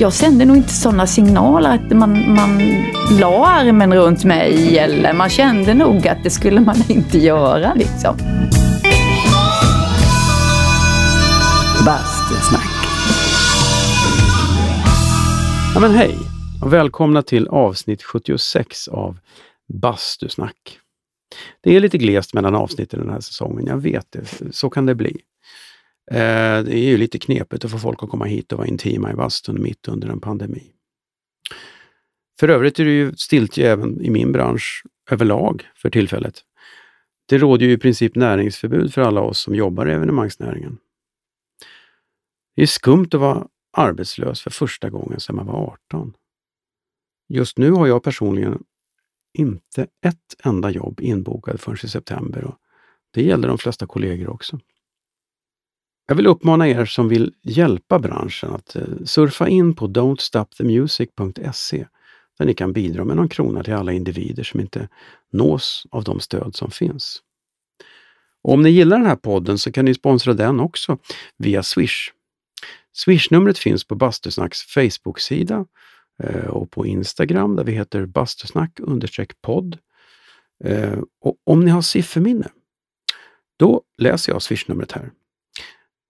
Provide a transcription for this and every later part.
jag sände nog inte sådana signaler att man, man la armen runt mig eller man kände nog att det skulle man inte göra liksom. Bastusnack. Ja men hej och välkomna till avsnitt 76 av Bastusnack. Det är lite glest mellan avsnitten den här säsongen, jag vet det. Så kan det bli. Eh, det är ju lite knepigt att få folk att komma hit och vara intima i bastun mitt under en pandemi. För övrigt är det ju stiltje även i min bransch överlag för tillfället. Det råder ju i princip näringsförbud för alla oss som jobbar i evenemangsnäringen. Det är skumt att vara arbetslös för första gången sedan man var 18. Just nu har jag personligen inte ett enda jobb inbokat förrän i september och det gäller de flesta kollegor också. Jag vill uppmana er som vill hjälpa branschen att eh, surfa in på don'tstopthemusic.se där ni kan bidra med någon krona till alla individer som inte nås av de stöd som finns. Och om ni gillar den här podden så kan ni sponsra den också via Swish. Swish-numret finns på Bastusnacks Facebook-sida eh, och på Instagram där vi heter bastusnack podd. Eh, och om ni har sifferminne, då läser jag Swish-numret här.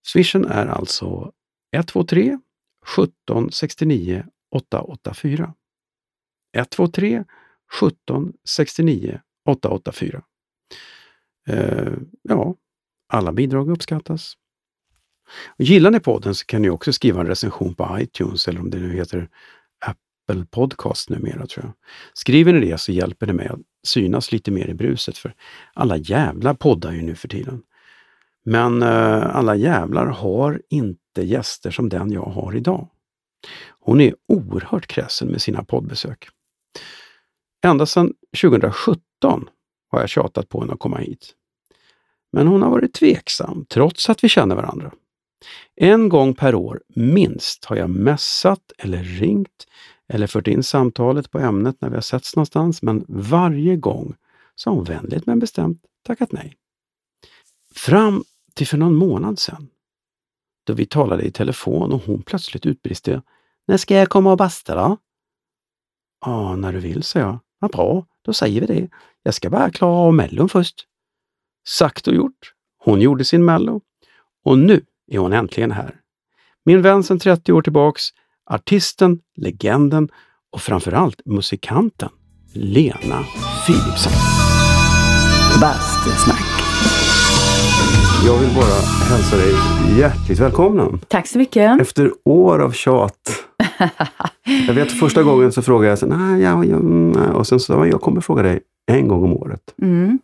Swishen är alltså 123 17 69 884. 123 17 69 884. Eh, ja, alla bidrag uppskattas. Gillar ni podden så kan ni också skriva en recension på iTunes eller om det nu heter Apple Podcast numera tror jag. Skriver ni det så hjälper det mig att synas lite mer i bruset för alla jävla poddar ju nu för tiden. Men eh, alla jävlar har inte gäster som den jag har idag. Hon är oerhört kräsen med sina poddbesök. Ända sedan 2017 har jag tjatat på henne att komma hit. Men hon har varit tveksam, trots att vi känner varandra. En gång per år, minst, har jag mässat eller ringt eller fört in samtalet på ämnet när vi har setts någonstans, men varje gång så har hon vänligt men bestämt tackat nej. Fram till för någon månad sedan, då vi talade i telefon och hon plötsligt utbrister När ska jag komma och basta då? Ja, när du vill, sa jag. Vad bra, då säger vi det. Jag ska bara klara av mellon först. Sagt och gjort. Hon gjorde sin mello. Och nu är hon äntligen här. Min vän sedan 30 år tillbaks, artisten, legenden och framförallt musikanten Lena Philipsson. Bastusnack. Jag vill bara hälsa dig hjärtligt välkommen. Tack så mycket. Efter år av tjat. jag vet första gången så frågade jag, så, nej, ja, ja, nej. och sen så jag kommer fråga dig en gång om året. Mm.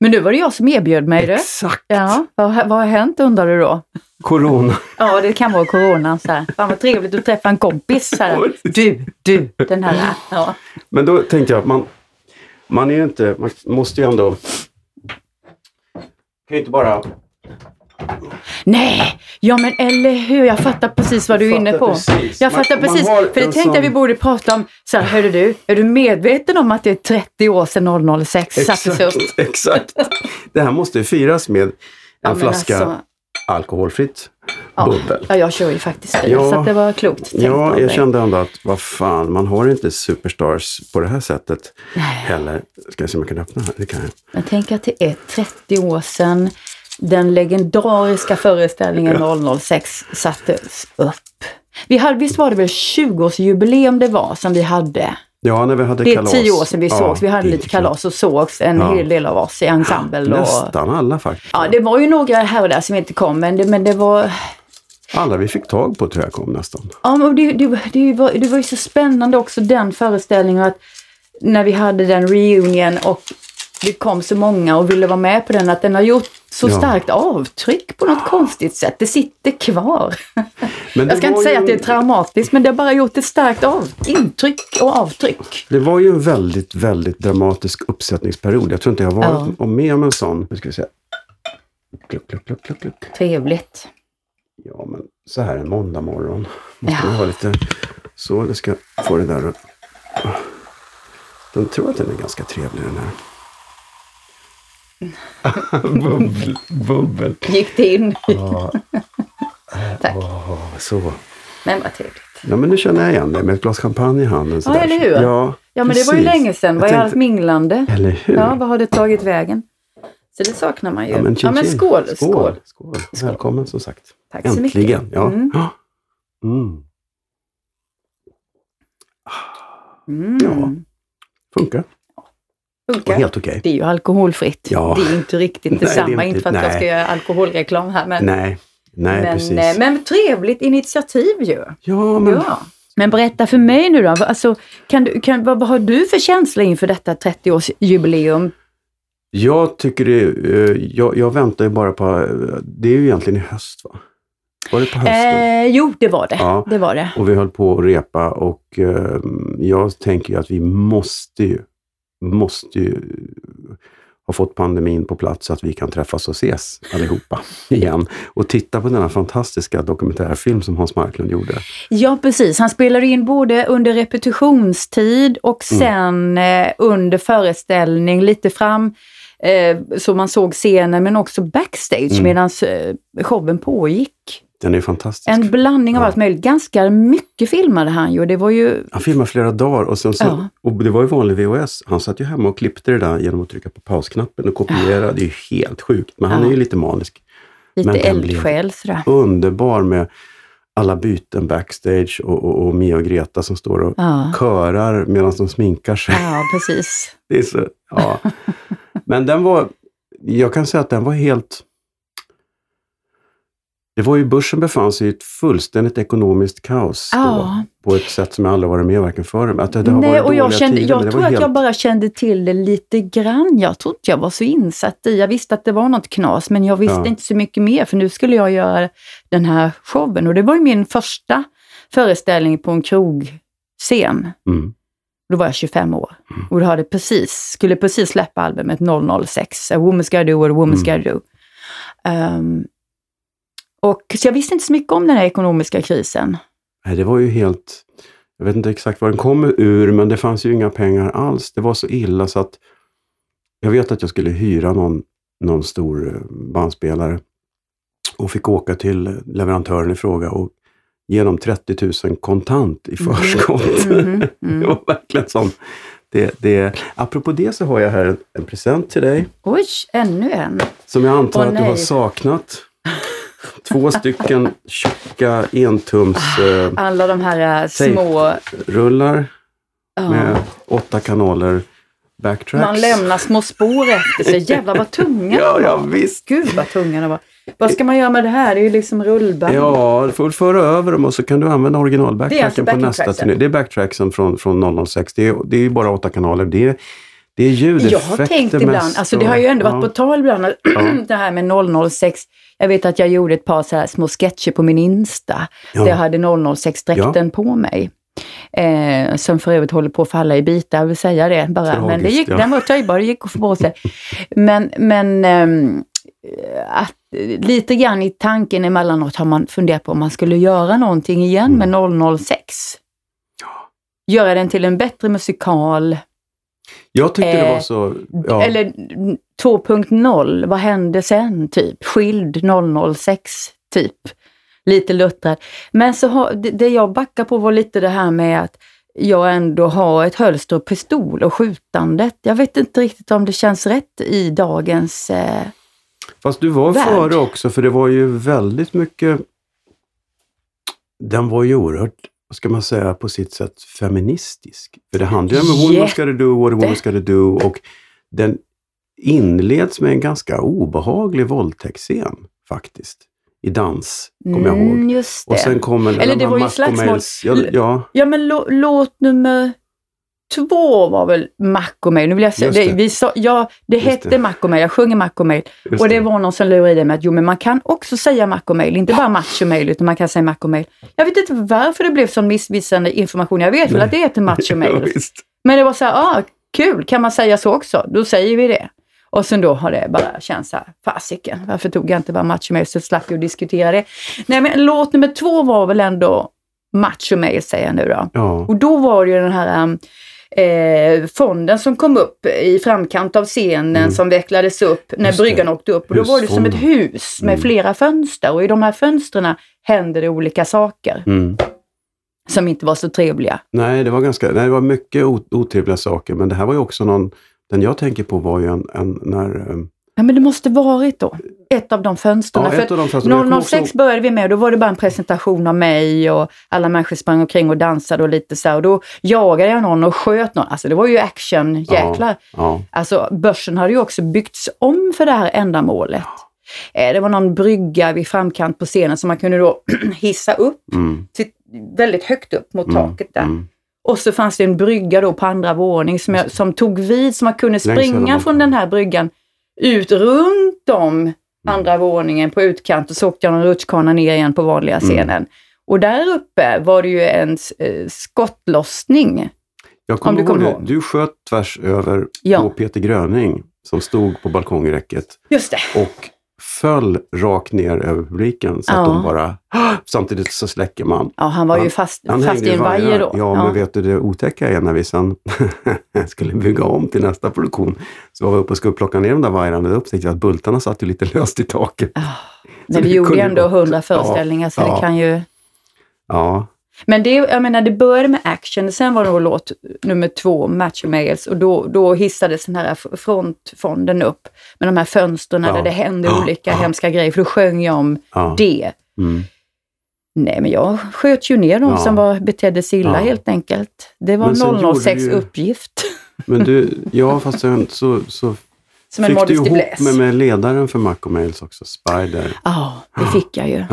Men nu var det jag som erbjöd mig det. Exakt! Ja, vad, vad har hänt undrar du då? Corona. Ja, det kan vara corona. Så här. Fan vad trevligt att träffa en kompis. Så här. Du, du, den här. Ja. Men då tänkte jag, man, man är ju inte, man måste ju ändå kan ju inte bara... Nej, ja men eller hur, jag fattar precis vad du är inne på. Precis. Jag fattar Man- man precis, har för det tänkte jag sån- vi borde prata om. Så här, hörru du, är du medveten om att det är 30 år sedan 006 sattes upp? Exakt, exakt. Det här måste ju firas med en Ja, flaska alltså, alkoholfritt ja, jag kör ju faktiskt det, Ja. så det var klokt Ja, jag kände ändå att vad fan, man har inte superstars på det här sättet Nej. heller. Ska jag se om jag kan öppna här? Det kan jag. Men tänk att det är 30 år sedan den legendariska föreställningen 006 sattes upp. Vi hade, visst var det väl 20-årsjubileum det var som vi hade? Ja, när vi hade Det är kalas. tio år sedan vi Ja, sågs. Vi hade lite kalas och sågs en Ja. hel del av oss i ensemble. Och, Nästan alla faktiskt. ja, det var ju några här och där som inte kom, men det, men det var... Alla vi fick tag på tror jag kom nästan. Ja, men det, det, det, var, det var ju så spännande också den föreställningen att när vi hade den reunion och det kom så många och ville vara med på den, att den har gjort så Ja. starkt avtryck på något konstigt sätt. Det sitter kvar. Men Jag ska inte säga ju att det är en- traumatiskt, men det har bara gjort ett starkt av, intryck och avtryck. Det var ju en väldigt, väldigt dramatisk uppsättningsperiod. Jag tror inte jag var Ja. om med om en sån. Nu ska vi se. Kluck, kluck, kluck, kluck, kluck. Trevligt. Ja, men så här en måndag morgon. Måste Ja. ha lite så. Det ska få det där. Den tror att den är ganska trevlig den här. bubbel, bubbel. Gick det in? Ja, Tack. åh, så. Men vad trevligt. Ja, men nu känner jag igen det med ett glas champagne i handen. Ja, sådär. eller hur? Ja, Ja, men det var ju länge sedan. Jag Vad är tänkte- allt minglande? Eller hur? Ja, vad har det tagit vägen? Så det saknar man ju. Ja, men, chin, chin. skål, skål. skål. Skål. Välkommen som sagt. Tack så mycket. Äntligen. Ja. Mm. Ja. Mm. Mm. Ja. Funkar. Funkar. Helt okej. Det är ju alkoholfritt. Ja. Det är inte riktigt Nej, det detsamma. inte- inte för att jag nej. ska göra alkoholreklam här. Men, Nej, nej men, precis. eh, men trevligt initiativ ju. ja, men Ja. Men berätta för mig nu då. Alltså, kan du, kan, vad, vad har du för känsla inför detta 30-årsjubileum? jag tycker det, eh, jag, jag väntar ju bara på, det är ju egentligen i höst va? Var det på hösten? Eh, jo, det var det. Ja. Det var det. Och vi höll på att repa och eh, jag tänker att vi måste ju, måste ju ha fått pandemin på plats så att vi kan träffas och ses allihopa igen. Och titta på denna fantastiska dokumentärfilm som Hans Marklund gjorde. Ja, precis. Han spelade in både under repetitionstid och Mm. sen eh, under föreställning, lite fram eh, så man såg scenen, men också backstage Mm. medan eh, showen pågick. Den är fantastisk. En blandning av Ja. allt möjligt. Ganska mycket filmade han ju. Det var ju... Han filmade flera dagar och, sen så, Ja. och det var ju vanlig VHS. Han satt ju hemma och klippte det där genom att trycka på pausknappen och kopiera. Det är ju helt sjukt, men han Ja. är ju lite manisk. Lite eldsjäl sådär. Underbar med alla byten backstage och, och, och Mia och Greta som står och Ja. körar medan de sminkar sig. ja, precis. Det är så, ja. Men den var, jag kan säga att den var helt... Det var ju, börsen befann sig i ett fullständigt ekonomiskt kaos Ja. då, på ett sätt som jag aldrig varit med varken förr. Att det, det har Nej, varit och jag, kände, tider, jag tror att jag bara kände till det lite grann. Jag tror inte jag var så insatt i, jag visste att det var något knas, men jag visste Ja. inte så mycket mer, för nu skulle jag göra den här showen. Och det var ju min första föreställning på en krogscen. Mm. Då var jag 25 år. Och då hade precis, skulle precis släppa albumet 006, A Woman's Gotta Do, A Woman's Mm. Gotta Do. Ehm, och, så jag visste inte så mycket om den här ekonomiska krisen. Nej, det var ju helt... Jag vet inte exakt var den kom ur, men det fanns ju inga pengar alls. Det var så illa så att jag vet att jag skulle hyra någon, någon stor eh, bandspelare och fick åka till leverantören i fråga och ge dem 30 000 kontant i förskott. Mhm, det mm. var verkligen sån. Det, det, apropå det så har jag här en, en present till dig Oj, ännu en. som jag antar Åh, att du har saknat. Två stycken tjocka entums eh, Alla de här äh, Säg. små... rullar ja. med åtta kanaler backtracks. Man lämnar små spår efter sig. Jävlar vad tunga Ja, de ja var. visst. Gud vad tunga de var. Vad ska man göra med det här? Det är ju liksom rullband. Ja, du får väl föra över dem och så kan du använda original Det är alltså på nästa turné. Det är backtracksen från, från 006. Det är, det är ju bara åtta kanaler. Det är, det är ljudeffekter Jag har tänkt ibland, mest alltså det har ju ändå ja. varit på tal ibland, att det här med 006. Jag vet att jag gjorde ett par så här små sketcher på min Insta, Ja. där jag hade 006-dräkten på mig. Eh, som för övrigt håller på att falla i bitar, jag vill säga det bara. men det Tragiskt, gick, ja. den var töjbar, det gick att få på sig. Men, men ehm, att, lite grann i tanken emellanåt har man funderat på om man skulle göra någonting igen med 006. Göra den till en bättre musikal. Jag tyckte det Eh, var så... Ja, Eller 2.0, vad hände sen typ? Skild 006 typ. Lite luttrad. Men så har, det, det jag backar på var lite det här med att jag ändå har ett hölster och pistol och skjutandet. Jag vet inte riktigt om det känns rätt i dagens... Eh, Fast du var värld. före också, för det var ju väldigt mycket... Den var ju oerhört, vad ska man säga, på sitt sätt feministisk. För det handlar ju om a woman ska do, what woman ska do och den inleds med en ganska obehaglig våldtäktsscen faktiskt. I dans, kommer jag ihåg. mm, Just det. Och sen kommer Eller det de var ju slagsmål. Ja, ja, Ja men lå, låt nummer två var väl Macomail. Nu vill jag säga, det. det. Vi sa, ja, det Just hette det. Macomail, jag sjunger Macomail. just Och det var någon som lurade i det med att jo men man kan också säga Macomail, inte bara machomail utan man kan säga Macomail. Jag vet inte varför det blev sån missvisande information. Jag vet väl att det heter ja, machomail. visst. men det var så här, ah, kul, kan man säga så också? Då säger vi det. Och sen då har det bara känts så här, fasiken, varför tog jag inte bara machomail så slapp jag diskutera det. Nej men låt nummer två var väl ändå machomail säger jag nu då. Ja, Och då var det ju den här um, eh, fonden som kom upp i framkant av scenen Mm. som vecklades upp när Just det. bryggan åkte upp. Och då var det som ett hus med Mm. flera fönster och i de här fönstren händer det olika saker. mm. som inte var så trevliga. Nej, det var, ganska, nej, det var mycket otrevliga saker, men det här var ju också någon, den jag tänker på var ju en, en när... ehm, Ja, men det måste varit då. Ett av de fönstren. Ja, ett av de fönstren. Jag kommer 006 också- började vi med och då var det bara en presentation av mig och alla människor sprang omkring och dansade och lite så här. Och då jagade jag någon och sköt någon. Alltså det var ju action, jäklar. Ja, Alltså börsen hade ju också byggts om för det här ändamålet. Eh, Det var någon brygga vid framkant på scenen som man kunde då hissa upp mm, till, väldigt högt upp mot Mm, taket där. mm. Och så fanns det en brygga då på andra våning som, jag, som tog vid, så man kunde springa från den här bryggan ut runt om andra våningen på utkant och så åkte jag en rutschkana ner igen på vanliga Mm. scenen. Och där uppe var det ju en eh, skottlossning. Jag Om kommer du ihåg det. Du sköt tvärs över Ja. på Peter Gröning som stod på balkongräcket Just det. och föll rakt ner över publiken så att Ja. de bara... Samtidigt så släcker man. Ja, han var ju Han- fast, Han fast hängde i en vajer då. Ja, men vet du det otäcka är när vi sen skulle bygga om till nästa produktion. Så var vi uppe och skulle plocka ner de där vajrarna och då upptäckte jag att bultarna satt ju lite löst i taket. Ah, Så Men vi gjorde kunde ändå hundra Ja, föreställningar så ja. det kan ju... Ja, Men det, jag menar, det började med action, sen var det då låt nummer två, Match Mails, och då, då hissades den här frontfonden upp med de här fönstren Ja. där det hände Ja, olika ja. hemska grejer, för då sjöng jag om ja. det. Mm. Nej, men jag sköt ju ner de som var, betedde sig illa helt enkelt. Det var Men sen gjorde 006 du ju- uppgift. Men du, ja fast sen så, så Som fick du ihop med, med ledaren för Mac och Mails också, Spider. Ja, det fick jag ju.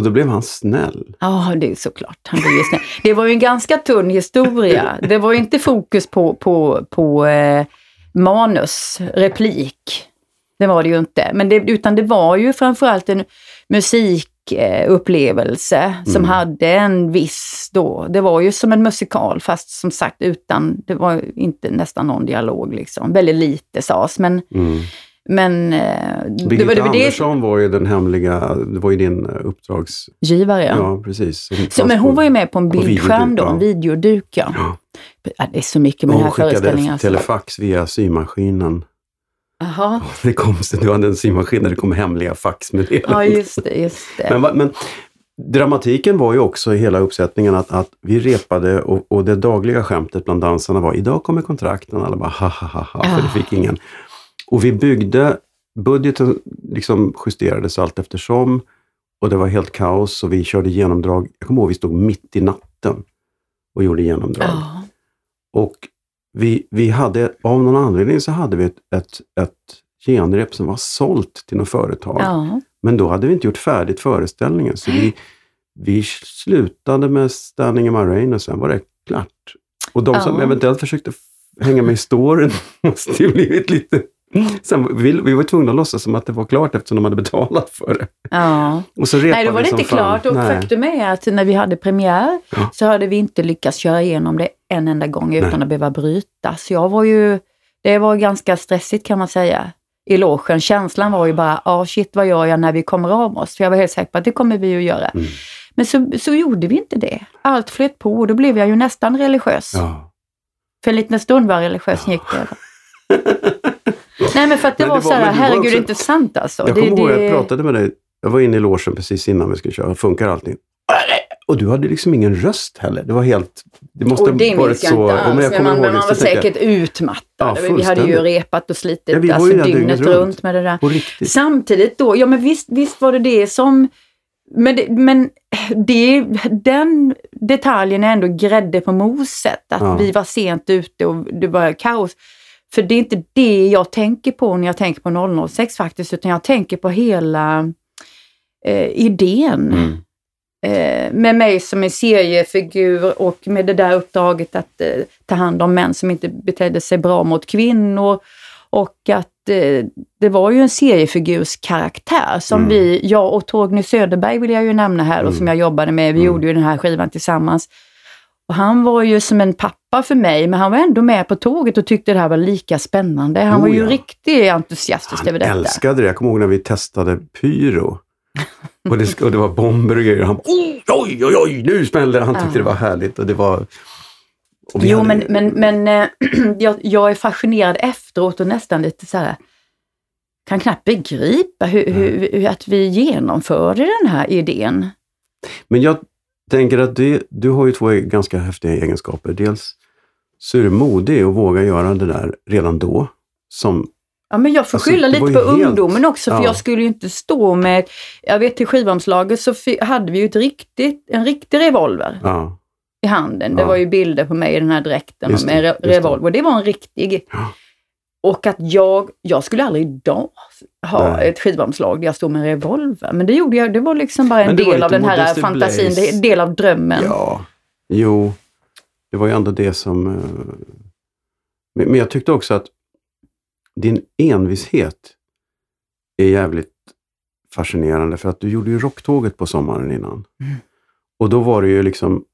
Och då blev han snäll. Ja, det är såklart. Han ju snäll. Det var ju en ganska tunn historia. Det var ju inte fokus på, på, på eh, manus, replik. Det var det ju inte. Men det, utan det var ju framförallt en musikupplevelse som Mm. hade en viss då, det var ju som en musikal fast som sagt utan, det var ju inte nästan någon dialog liksom. Väldigt lite sades men, Mm. Men eh, det Birgitta var det, det Andersson var ju den hemliga, det var ju din eh, uppdrags... givare. Ja, precis. Så, men på- hon var ju med på en på bildskärm då, en videoduk ja. Ja. Det är så mycket med den Hon här föreställningen. skickade Alltså. telefax via symaskinen. Jaha, Det kom, du hade en symaskin där det kom hemliga faxmeddelanden. ja just det, just det. Men, men dramatiken var ju också i hela uppsättningen att, att vi repade och, och det dagliga skämtet bland dansarna var idag kommer kontrakten. Alla bara ha ha ha ha, för det Ah. fick ingen. Och vi byggde, budgeten liksom justerades allt eftersom och det var helt kaos och vi körde genomdrag. Jag kommer ihåg vi stod mitt i natten och gjorde genomdrag. ja. Och vi, vi hade, av någon anledning så hade vi ett, ett, ett genrep som var sålt till något företag. ja. Men då hade vi inte gjort färdigt föreställningen. Så vi, vi slutade med Standing in my rain och sen var det klart. Och de som Ja. eventuellt försökte hänga med i storyn måste ju blivit lite... Sen, vi, vi var tvungna att låtsas som att det var klart eftersom de hade betalat för det. ja. Och så Nej, då var det inte fan. klart. Och Nej. faktum är att när vi hade premiär Ja. så hade vi inte lyckats köra igenom det en enda gång utan Nej. att behöva bryta. Så jag var ju, det var ganska stressigt kan man säga i logen. Känslan var ju bara, ja ah, shit vad gör jag när vi kommer av oss? För jag var helt säker på att det kommer vi att göra. Mm. Men så, så gjorde vi inte det. Allt flöt på och då blev jag ju nästan religiös. Ja. För en liten stund var jag religiös, sen gick det över. Nej men för att det Men var det var- så här, herregud också- inte sant alltså. Jag kommer ihåg det, jag pratade med dig. Jag var inne i logen precis innan vi skulle köra. Funkar allting? Och du hade liksom ingen röst heller. Det var helt... Det måste och det varit jag så... inte alls, jag men man, man var tänkte jag, säkert utmattad. Ja, vi hade ju repat och slitit Ja, vi alltså, dygnet, runt. runt. med det där. Samtidigt då, ja men visst, visst var det det som... Men, det, men det, den detaljen är ändå grädde på moset, att Ja. vi var sent ute och det var kaos. För det är inte det jag tänker på när jag tänker på 006 faktiskt, utan jag tänker på hela eh, idén. Mm. Eh, med mig som en seriefigur och med det där uppdraget att eh, ta hand om män som inte betedde sig bra mot kvinnor. Och att eh, det var ju en seriefigurskaraktär som Mm. vi, jag och Torgny Söderberg vill jag ju nämna här och Mm. som jag jobbade med, vi Mm. gjorde ju den här skivan tillsammans. Och han var ju som en pappa för mig, men han var ändå med på tåget och tyckte det här var lika spännande. Han Oh, var ju ja. riktigt entusiastisk Han över detta. älskade det. Jag kommer ihåg när vi testade pyro. Och det, och det var bomber och grejer. Han bara, oj, oj, oj, oj, nu smällde det. Han tyckte Ja. det var härligt. Och det var... och Jo, hade- men, men, men eh, jag, jag är fascinerad efteråt och nästan lite så här, kan knappt begripa hur, hur, hur att vi genomförde den här idén. Men jag tänker att det, du har ju två ganska häftiga egenskaper. Dels så är du modig och vågar göra det där redan då. Som, Ja, men jag får Alltså, skylla lite på helt- ungdomen också, för ja. jag skulle ju inte stå med... Jag vet till skivomslaget så hade vi ju ett riktigt, en riktig revolver ja, i handen. Det Ja. var ju bilder på mig i den här dräkten Just med en det, revolver. Det var en riktig. Ja. Och att jag, jag skulle aldrig idag ha Nej. ett skivomslag där jag stod med en revolver. Men det gjorde jag, det var liksom bara en del av den här fantasin, en del av drömmen. ja, jo. Det var ju ändå det som... eh, men jag tyckte också att din envishet är jävligt fascinerande. För att du gjorde ju Rocktåget på sommaren innan. Mm. Och då var det ju liksom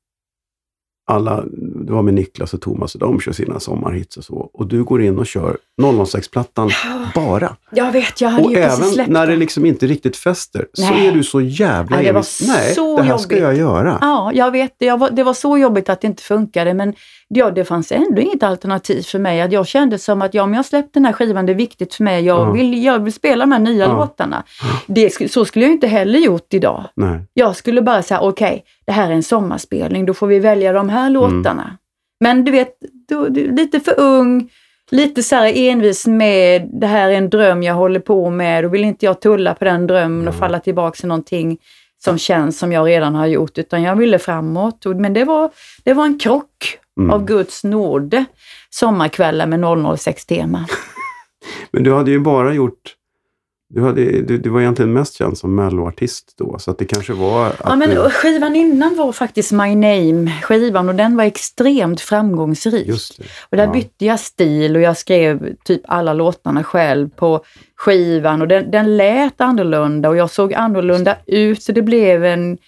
alla, det var med Niklas och Thomas och de kör sina sommarhits och så. Och du går in och kör 006-plattan bara. Jag vet, jag hade Och ju precis även släppt när det liksom inte riktigt fäster så Nej. är du så jävla Ja, envis. Nej, så det här ska jobbigt. jag göra. Ja, jag vet det. Jag var, det var så jobbigt att det inte funkade men ja, det fanns ändå inget alternativ för mig. Att jag kände som att ja, om jag släppt den här skivan, det är viktigt för mig. Jag, Ja. vill, jag vill spela de här nya Ja. låtarna. Det, så skulle jag inte heller gjort idag. Nej. Jag skulle bara säga, okej, det här är en sommarspelning, då får vi välja de här Mm. Men du vet, du, du, lite för ung, lite så här envis med det här är en dröm jag håller på med. Då vill inte jag tulla på den drömmen och Mm. falla tillbaka till någonting som känns som jag redan har gjort, utan jag ville framåt. Men det var, det var en krock Mm. av Guds nåde, sommarkvällar med 006-tema. Men du hade ju bara gjort... Du, hade, du, du var egentligen mest känd som melloartist då, så att det kanske var att Ja, men du, skivan innan var faktiskt My Name-skivan och den var extremt framgångsrik. Just det. Och där Ja. bytte jag stil och jag skrev typ alla låtarna själv på skivan och den, den lät annorlunda och jag såg annorlunda ut så det blev en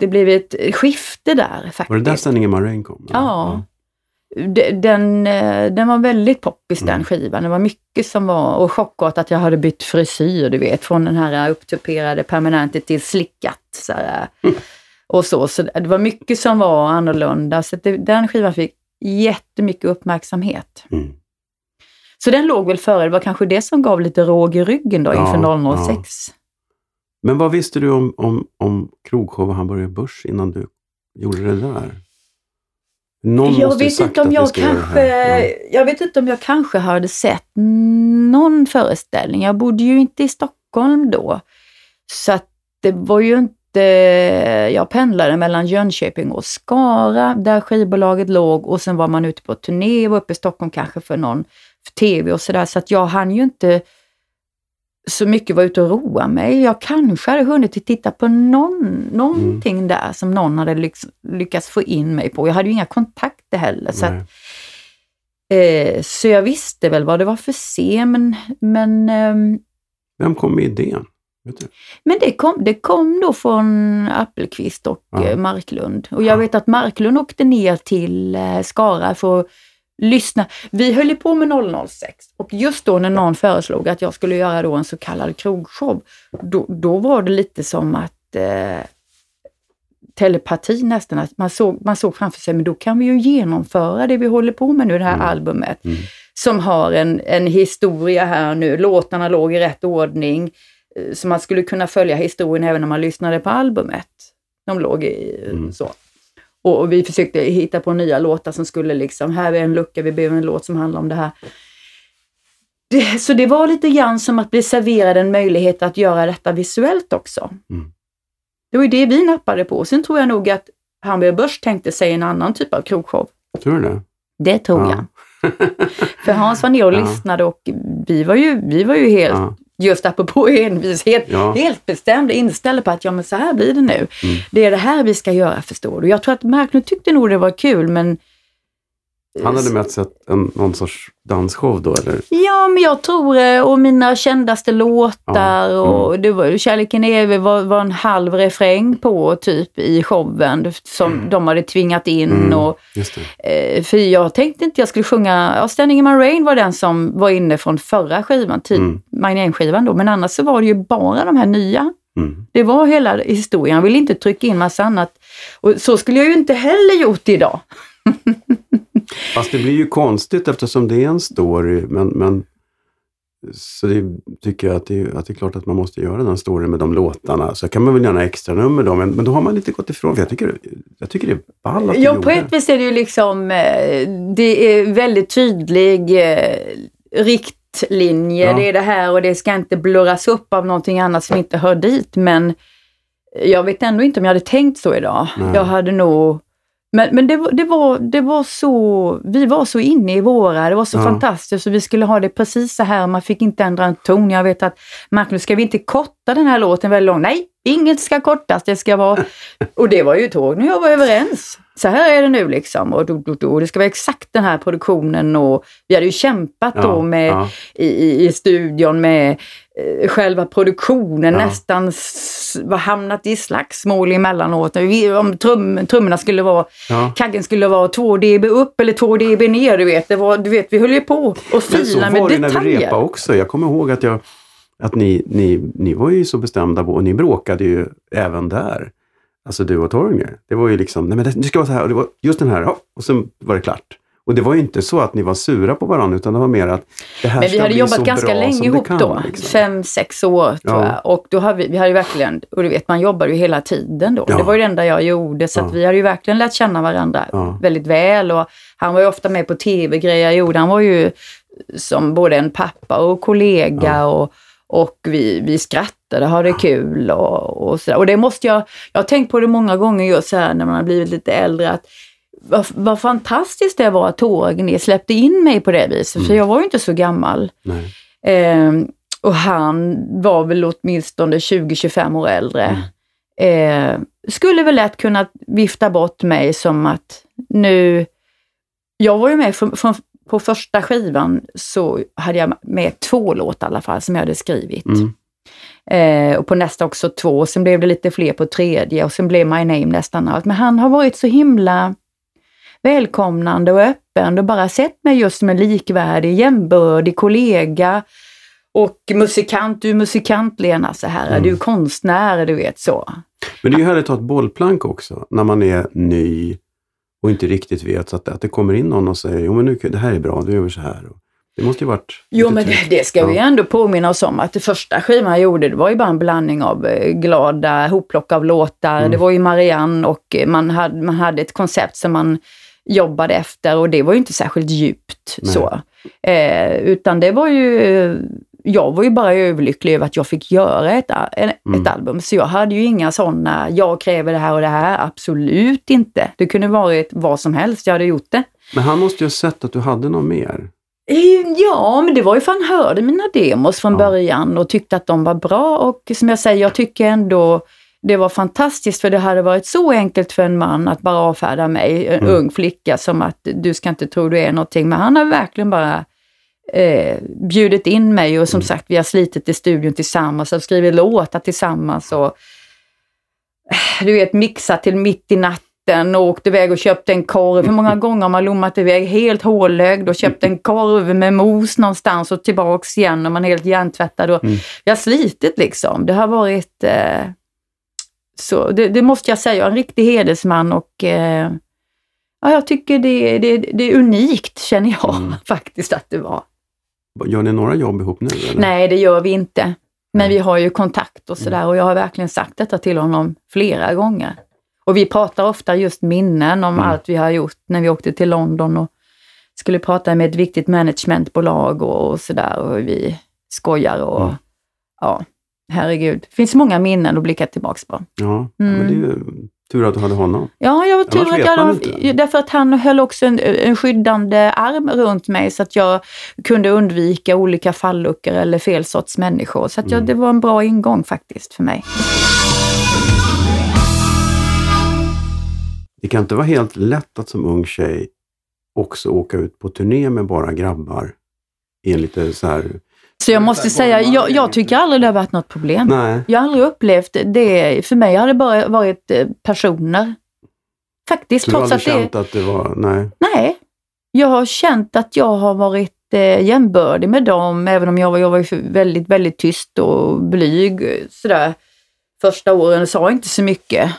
det blev ett skifte där faktiskt. Var det där sändningen Rain kom? Ja. De- Den, eh, den var väldigt poppis Mm. den skivan. Det var mycket som var, och chockat att jag hade bytt frisyr, du vet, från den här upptuperade permanente till slickat. Så här, Mm. Och så, så det var mycket som var annorlunda. Så det, den skivan fick jättemycket uppmärksamhet. Mm. Så den låg väl före, det var kanske det som gav lite råg i ryggen då Ja, inför 006. Men vad visste du om, om, om krogshow och Hamburger Börs innan du gjorde det där? Någon jag vet inte om jag kanske. Ja. jag vet inte om jag kanske hade sett någon föreställning. Jag bodde ju inte i Stockholm då. Så att det var ju inte, jag pendlade mellan Jönköping och Skara där skivbolaget låg och sen var man ute på turné och var uppe i Stockholm kanske för någon för tv och sådär. Så att jag hann ju inte så mycket vara ute och roa mig. Jag kanske hade hunnit titta på någon, någonting där som någon hade lyx, lyckats få in mig på. Jag hade ju inga kontakter heller. Så, att, eh, så jag visste väl vad det var för scen, men, men, ehm, Vem kom med idén? Men det, kom, det kom då från Appelqvist och Ja. eh, Marklund. Och jag Ja. vet att Marklund åkte ner till eh, Skara för att lyssna. Vi höll på med 006 och just då när någon föreslog att jag skulle göra då en så kallad krogshow, då, då var det lite som att eh, telepati nästan, att man såg, man såg framför sig, men då kan vi ju genomföra det vi håller på med nu, det här Mm. albumet, Mm. som har en, en historia här nu. Låtarna låg i rätt ordning, eh, så man skulle kunna följa historien även när man lyssnade på albumet. De låg i Mm. så. Och, och vi försökte hitta på nya låtar som skulle liksom, här är en lucka, vi behöver en låt som handlar om det här. Det, så det var lite grann som att bli serverad en möjlighet att göra detta visuellt också. Mm. Det var ju det vi nappade på. Sen tror jag nog att Hamburger Börs tänkte sig en annan typ av krogshow. Tror du det? Det tror Ja. jag. För Hans var ner och Ja. lyssnade och vi var ju, vi var ju helt, Ja. Just apropå envishet, Ja. helt bestämda, inställda på att ja men så här blir det nu. Mm. Det är det här vi ska göra förstår du. Jag tror att Marklund tyckte nog det var kul men Han hade mest sett en, någon sorts dansshow då, eller? Ja, men jag tror, eh, och mina kändaste låtar Ja, och det var, Kärleken är var, var en halv refräng på typ i showen som de hade tvingat in. Mm. Och, eh, för jag tänkte inte jag skulle sjunga, ja, Standing in my rain var den som var inne från förra skivan, typ Mm. My Name-skivan då, men annars så var det ju bara de här nya. Mm. Det var hela historien, jag ville inte trycka in massa annat. Och så skulle jag ju inte heller gjort idag. Fast det blir ju konstigt eftersom det är en story, men, men så det tycker jag att det, att det är klart att man måste göra den storyn med de låtarna. Så kan man väl göra extra nummer då, men, men då har man lite gått ifrån. För jag tycker, jag tycker det är ball att Ja, på ett vis är det ju liksom, eh, det är väldigt tydlig eh, riktlinje. Ja. Det är det här och det ska inte blurras upp av någonting annat som inte hör dit. Men jag vet ändå inte om jag hade tänkt så idag. Nej. Jag hade nog men, men det, det, var, det var så, vi var så inne i våra, det var så Ja. fantastiskt och vi skulle ha det precis så här, man fick inte ändra en ton. Jag vet att Marcus, ska vi inte korta den här låten väldigt långt? Nej, inget ska kortas, det ska vara... Och det var ju tåg när jag var överens. Så här är det nu liksom. Och, då, då, då, det ska vara exakt den här produktionen och vi hade ju kämpat Ja, då med, ja. i, i, studion med eh, själva produktionen, Ja. nästan s- var hamnat i slagsmål emellanåt. Vi, om trum, trummorna skulle vara, kaggen skulle vara 2 dB upp eller 2 dB ner, du vet. Det var, du vet vi höll ju på och Men så fila med var det när vi detaljer. repade också. Jag kommer ihåg att, jag, att ni, ni, ni var ju så bestämda och ni bråkade ju även där. Alltså du och Torgny. Det var ju liksom, nej men det, det ska vara så här och det var just den här, och sen var det klart. Och det var ju inte så att ni var sura på varandra utan det var mer att det här Men vi ska hade bli jobbat ganska länge ihop kan, då. liksom. Fem, sex år tror Ja. jag. Och då hade vi, vi hade ju verkligen, och du vet man jobbar ju hela tiden då. Ja. Det var ju det enda jag gjorde. Så Ja. att vi hade ju verkligen lärt känna varandra väldigt väl. Och han var ju ofta med på tv-grejer jag gjorde. Han var ju som både en pappa och kollega. Och, och vi, vi skrattade, hade kul och, och sådär. Och det måste jag, jag har tänkt på det många gånger just så här när man har blivit lite äldre. att vad, vad fantastiskt det var att Torgny släppte in mig på det viset. För Mm. jag var ju inte så gammal. Eh, och han var väl åtminstone 20-25 år äldre. Eh, skulle väl lätt kunna vifta bort mig som att nu... Jag var ju med från, från, på första skivan så hade jag med två låtar i alla fall som jag hade skrivit. Mm. Eh, och på nästa också två, sen blev det lite fler på tredje och sen blev My Name nästan allt. Men han har varit så himla välkomnande och öppen och bara sett mig just som en likvärdig, jämbördig kollega och musikant. Du är musikant Lena, så här. Mm. Du är konstnär, du vet så. Men det är ju härligt att ha ett bollplank också när man är ny och inte riktigt vet. Så att, att det kommer in någon och säger, jo men nu, det här är bra, du gör så här. Det måste ju varit Jo, men det, det ska vi Ja. ändå påminna oss om att det första skivan jag gjorde, det var ju bara en blandning av eh, glada hopplock av låtar. Mm. Det var ju Marianne och eh, man hade, man hade ett koncept som man jobbade efter och det var ju inte särskilt djupt Nej. så. Eh, utan det var ju, jag var ju bara överlycklig över att jag fick göra ett, Mm. ett album. Så jag hade ju inga sådana, jag kräver det här och det här, absolut inte. Det kunde varit vad som helst, jag hade gjort det. Men han måste ju ha sett att du hade något mer. Eh, Ja, men det var ju för han hörde mina demos från Ja. början och tyckte att de var bra och som jag säger, jag tycker ändå det var fantastiskt för det hade varit så enkelt för en man att bara avfärda mig, en Mm. ung flicka, som att du ska inte tro du är någonting. Men han har verkligen bara eh, bjudit in mig och som Mm. sagt, vi har slitit i studion tillsammans och skrivit låtar tillsammans och eh, du vet, mixat till mitt i natten och åkt iväg och köpt en korv. Hur många gånger har man lommat iväg helt hålögd och köpt en korv med mos någonstans och tillbaks igen och man är helt hjärntvättad. Och Mm. Jag har slitit liksom. Det har varit eh, så, det, det måste jag säga, en riktig hedersman och eh, ja, jag tycker det, det, det är unikt känner jag Mm. faktiskt att det var. Gör ni några jobb ihop nu? Eller? Nej, det gör vi inte. Men vi har ju kontakt och sådär och jag har verkligen sagt detta till honom flera gånger. Och vi pratar ofta just minnen om Mm. allt vi har gjort när vi åkte till London och skulle prata med ett viktigt managementbolag och, och sådär och vi skojar och Mm. ja, herregud. Det finns många minnen att blicka tillbaks på. Ja, ja, men det är ju tur att du hade honom. Ja, jag var tur att jag hade, inte. därför att han höll också en, en skyddande arm runt mig så att jag kunde undvika olika falluckor eller fel sorts människor. Så att jag, Mm. det var en bra ingång faktiskt för mig. Det kan inte vara helt lätt att som ung tjej också åka ut på turné med bara grabbar i en lite så här... Så jag måste säga, jag, jag tycker aldrig det har varit något problem. Nej. Jag har aldrig upplevt det. För mig har det bara varit eh, personer. Faktiskt, Så du har trots aldrig att det... känt att det var... Nej. Nej. Jag har känt att jag har varit eh, jämbördig med dem, även om jag var, jag var väldigt, väldigt tyst och blyg eh, sådär. Första åren sa inte så mycket.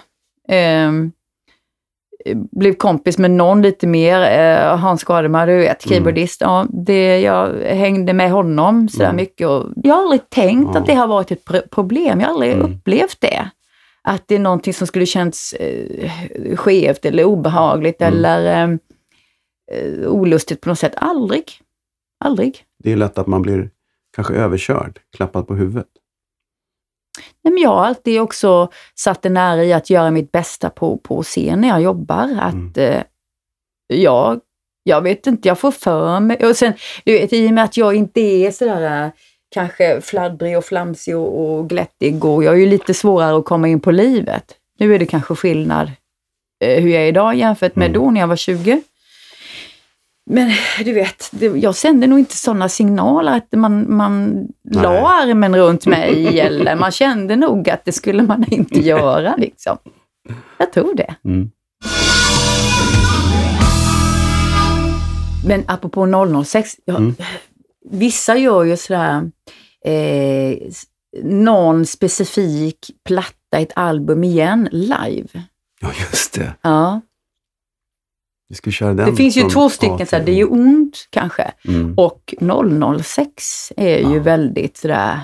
Ehm, blev kompis med någon lite mer, eh, Hans Gardemar, du vet, Mm. keyboardist. Ja, det, jag hängde med honom sådär Mm. mycket och jag har aldrig tänkt Ja. att det har varit ett pro- problem. Jag har aldrig Mm. upplevt det. Att det är någonting som skulle känts eh, skevt eller obehagligt Mm. eller eh, eh, olustigt på något sätt. Aldrig. Aldrig. Det är lätt att man blir kanske överkörd, klappad på huvudet. Men jag har alltid också satt en ära i att göra mitt bästa på, på scen när jag jobbar. Att Mm. eh, jag, jag vet inte, jag får för mig. Och sen, du vet, i och med att jag inte är sådär eh, kanske fladdrig och flamsig och, och glättig och jag är ju lite svårare att komma in på livet. Nu är det kanske skillnad eh, hur jag är idag jämfört med Mm. då när jag var 20. Men du vet, det, jag sände nog inte sådana signaler att man, man la armen runt mig eller man kände nog att det skulle man inte göra liksom. Jag tror det. Mm. Men apropå 006, ja, Mm. vissa gör ju sådär eh, någon specifik platta, ett album igen, live. Ja, just det. Ja. Vi ska köra den. Det finns ju två stycken, till såhär, det är ju ont kanske. Mm, Och 006 är ju Ja. väldigt sådär,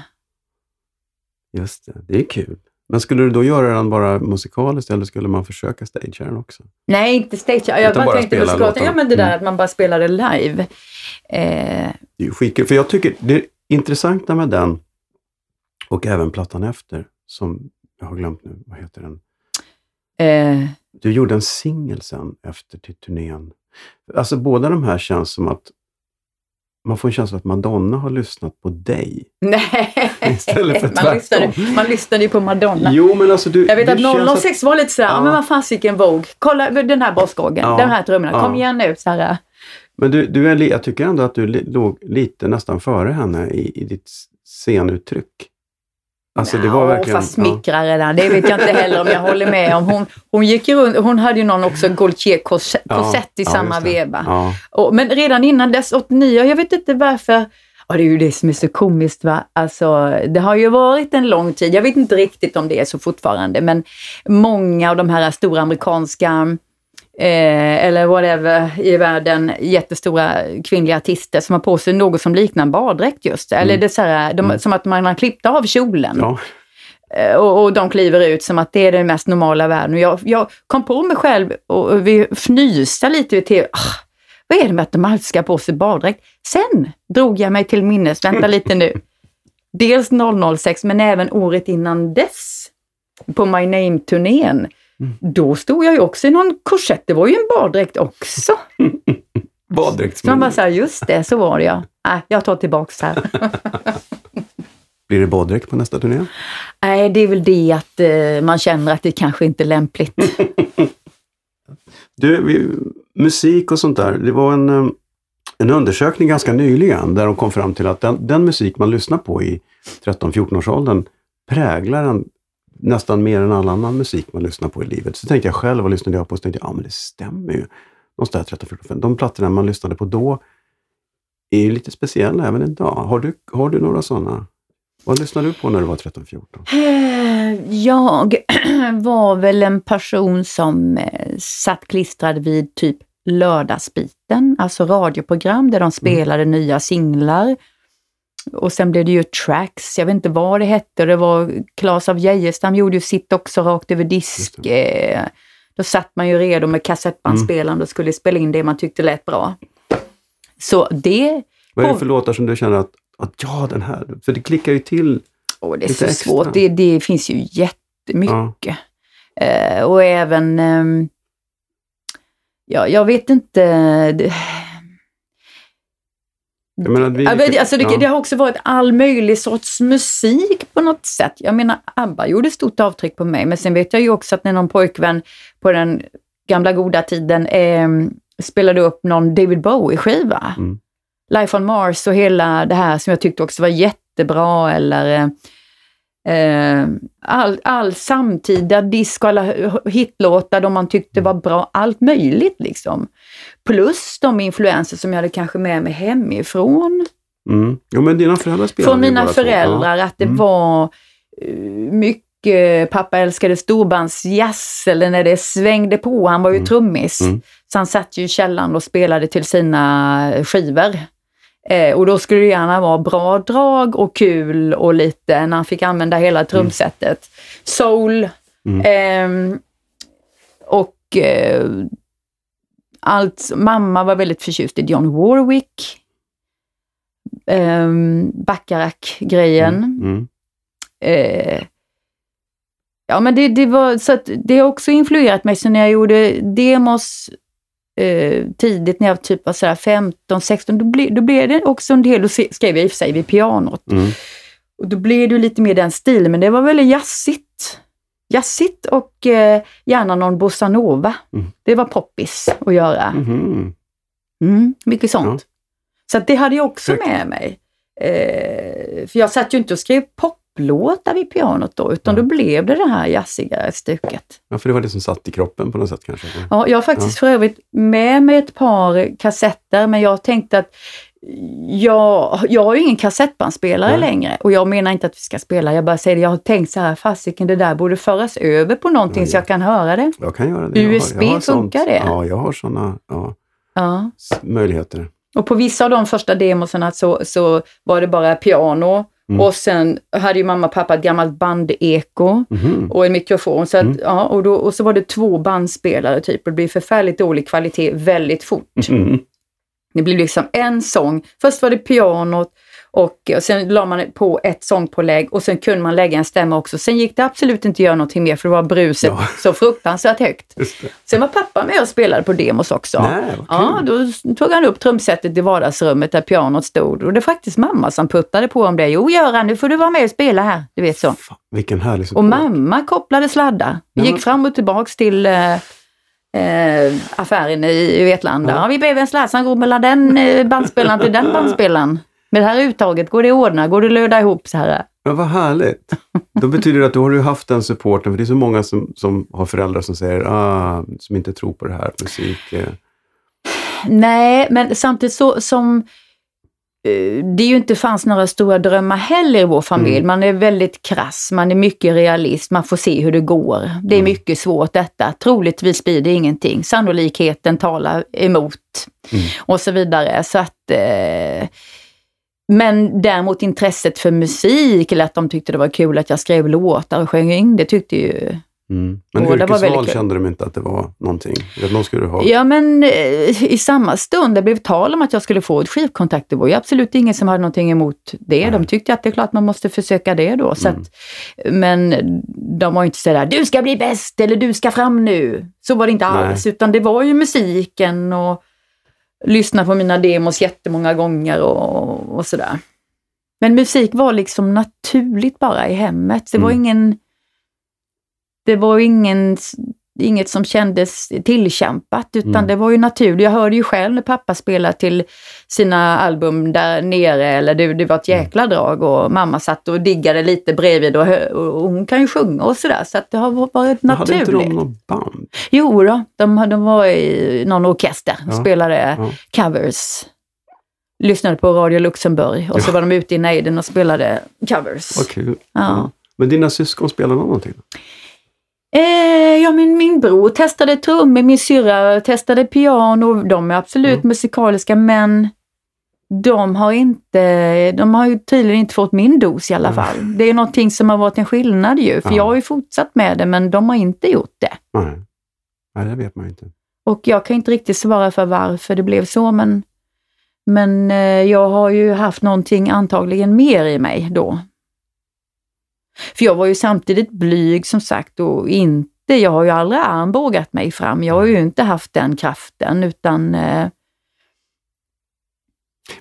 just det. Det är kul. Men skulle du då göra den bara musikaliskt eller skulle man försöka stagea den också? nej inte stage, jag bara, bara tänkte musikalt, ja men det där Mm. att man bara spelar det live. Eh, Det är ju skitkul, för jag tycker det intressanta med den och även plattan efter, som jag har glömt nu, vad heter den? eh, Du gjorde en singel sen efter till turnén. Alltså båda de här känns som att man får en känsla att Madonna har lyssnat på dig. nej, Istället för man, lyssnade, man lyssnade ju på Madonna. Jo, men alltså du... Jag vet att känns 006 var lite sådär, Ja. men vad fasiken Vogue, kolla den här basgången, Ja. de här trummorna, kom Ja. igen nu. Så här. Men du, du är, jag tycker ändå att du låg lite nästan före henne i, i ditt scenuttryck. Alltså det var Ja, verkligen... fast smickrare där, det vet jag inte heller om jag håller med om. Hon, hon gick runt, hon hade ju någon också Gaultier-korsett Ja, i ja, samma veva. Ja, Och, men redan innan dess, 89, jag vet inte varför, ja, det är ju det som är så komiskt va, alltså det har ju varit en lång tid, jag vet inte riktigt om det är så fortfarande, men många av de här stora amerikanska Eh, eller whatever i världen, jättestora kvinnliga artister som har på sig något som liknar baddräkt just. Eller Mm. det så här, de, Mm. som att man har klippt av kjolen. ja. Eh, Och, och de kliver ut som att det är den mest normala världen. Jag, jag kom på mig själv och, och vi fnyste lite till, ah, vad är det med att de alltid ska på sig baddräkt? Sen drog jag mig till minnes, vänta lite nu, dels 006 men även året innan dess på My Name-turnén. Mm. Då stod jag ju också i någon korsett, det var ju en baddräkt också. Så man bara så här, just det, så var det ja. Nej, jag tar tillbaks här. Blir det baddräkt på nästa turné? Nej, det är väl det att eh, man känner att det kanske inte är lämpligt. Du, vi, musik och sånt där. Det var en, eh, en undersökning ganska nyligen där de kom fram till att den, den musik man lyssnar på i 13-14-årsåldern präglar en nästan mer än all annan musik man lyssnar på i livet. Så tänkte jag själv, vad lyssnade jag på? Så tänkte jag, ja men det stämmer ju. Någonstans där 13-14. De plattorna man lyssnade på då är ju lite speciella även idag. Har du, har du några sådana? Vad lyssnade du på när du var 13-14? Eh, Jag var väl en person som eh, satt klistrad vid typ lördagsbiten, alltså radioprogram där de spelade nya singlar. Och sen blev det ju tracks, jag vet inte vad det hette, det var Claes av Geijerstam gjorde ju sitt också rakt över disk. Eh, Då satt man ju redo med kassettbandspelaren och skulle spela in det man tyckte lät bra. Så det, Vad är det för låtar som du känner att, att ja, den här, för det klickar ju till. åh, det är så extra. svårt, det, det finns ju jättemycket. Eh, och även, ehm, ja, jag vet inte. Det, Jag menar, vi, Ja, alltså det, ja. det har också varit all möjlig sorts musik på något sätt. Jag menar, ABBA gjorde stort avtryck på mig, men sen vet jag ju också att när någon pojkvän på den gamla goda tiden eh, spelade upp någon David Bowie-skiva, Mm. Life on Mars och hela det här som jag tyckte också var jättebra, eller eh, eh, all, all samtida disco, alla hitlåtar de man tyckte var bra, allt möjligt liksom. Plus de influenser som jag hade kanske med mig hemifrån. Mm. Jo, men dina föräldrar spelade Från mina föräldrar, att det Mm. var eh, mycket eh, pappa älskade storbandsjazz, eller när det svängde på. Han var ju Mm. trummis. Mm. Så han satt ju i källaren och spelade till sina skivor. Eh, och då skulle det gärna vara bra drag och kul och lite när han fick använda hela trumsetet. Soul. Mm. ehm, och eh, allt, mamma var väldigt förtjust i John Warwick. Um, Bacharach-grejen. Mm. Mm. Eh, ja men det, det var så att det har också influerat mig. Så när jag gjorde demos eh, tidigt, när jag typ var sådär 15, 16, då, ble, då blev det också en del, se- skrev jag i och för sig vid pianot. Mm. Och då blev det lite mer den stilen, men det var väldigt jazzigt. Jazzigt och eh, gärna någon bossa nova. Mm. Det var poppis att göra. Mhm. Mm, mycket sånt. Så att det hade jag också Högt. med mig. Eh, för jag satt ju inte och skrev poplåtar vid pianot då, utan Ja. då blev det det här jazziga stuket. Ja, för det var det som satt i kroppen på något sätt kanske. Ja, jag har faktiskt för övrigt med mig ett par kassetter, men jag tänkte att jag, jag har ju ingen kassettbandspelare Nej. längre och jag menar inte att vi ska spela, jag bara säger det, jag har tänkt så här, fasiken det där borde föras över på någonting Ja, så ja. jag kan höra det. Jag kan göra det. Jag har- USB jag har sånt. funkar det? Ja, jag har sådana ja, Ja. möjligheter. Och på vissa av de första demosarna så, så var det bara piano Mm. och sen hade ju mamma och pappa ett gammalt bandeko Mhm. och en mikrofon. Så att, Mm. ja, och, då, och så var det två bandspelare typ och det blev förfärligt dålig kvalitet väldigt fort. Det blev liksom en sång. Först var det pianot och, och sen la man på ett sångpålägg och sen kunde man lägga en stämma också. Sen gick det absolut inte att göra någonting mer för det var bruset Ja. så fruktansvärt högt. Sen var pappa med och spelade på demos också. Nej, Ja, då tog han upp trumsetet i vardagsrummet där pianot stod och det är faktiskt mamma som puttade på om det. Jo Göran, nu får du vara med och spela här. Du vet så. Fan, vilken härlig Och support. mamma kopplade sladdar. Vi gick fram och tillbaks till eh, affären i, Vetlanda. Ja. Ja. vi behöver en sladd som går mellan den eh, bandspelaren till den bandspelaren. Med det här uttaget, går det att ordna? Går det att löda ihop så här? Men vad härligt. Då betyder det att då har du haft den supporten, för det är så många som, som har föräldrar som säger, ah, som inte tror på det här, musik. Eh. Nej, men samtidigt så som det ju inte fanns några stora drömmar heller i vår familj. Mm. Man är väldigt krass, man är mycket realist, man får se hur det går. Det är Mm. mycket svårt detta. Troligtvis blir det ingenting. Sannolikheten talar emot Mm. och så vidare. Så att, eh, men däremot intresset för musik, eller att de tyckte det var kul att jag skrev låtar och sjöng in, det tyckte ju Mm. Men var väldigt yrkesval kul. kände de inte att det var någonting? Att någon skulle ha? Ja men eh, i samma stund det blev tal om att jag skulle få ett skivkontrakt, det var ju absolut ingen som hade någonting emot det. Nej. De tyckte att det är klart man måste försöka det då. Så Mm. att, men de var ju inte sådär, du ska bli bäst eller du ska fram nu. Så var det inte Nej. alls, utan det var ju musiken och lyssna på mina demos jättemånga gånger och, och sådär. Men musik var liksom naturligt bara i hemmet. Det var Mm. ingen det var ingen, inget som kändes tillkämpat, utan Mm. det var ju naturligt. Jag hörde ju själv när pappa spelade till sina album där nere, eller det, det var ett Mm. jäkla drag och mamma satt och diggade lite bredvid och, hö- och hon kan ju sjunga och sådär, så att det har varit Men Hade inte naturligt. de något band? Jo då, de, de var i någon orkester och Ja, spelade ja. covers. Lyssnade på Radio Luxemburg och så Ja. var de ute i nejden och spelade covers. Vad kul. Ja. Men dina syskon spelar de någonting? Eh, ja, men min bror testade trummor, min syrra testade piano. De är absolut Mm. musikaliska, men de har inte, de har ju tydligen inte fått min dos i alla Mm. fall. Det är någonting som har varit en skillnad ju, för Ja. jag har ju fortsatt med det, men de har inte gjort det. Nej. Nej, det vet man ju inte. Och jag kan inte riktigt svara för varför det blev så, men, men eh, jag har ju haft någonting antagligen mer i mig då. För jag var ju samtidigt blyg som sagt och inte, jag har ju aldrig armbågat mig fram. Jag har ju inte haft den kraften utan eh,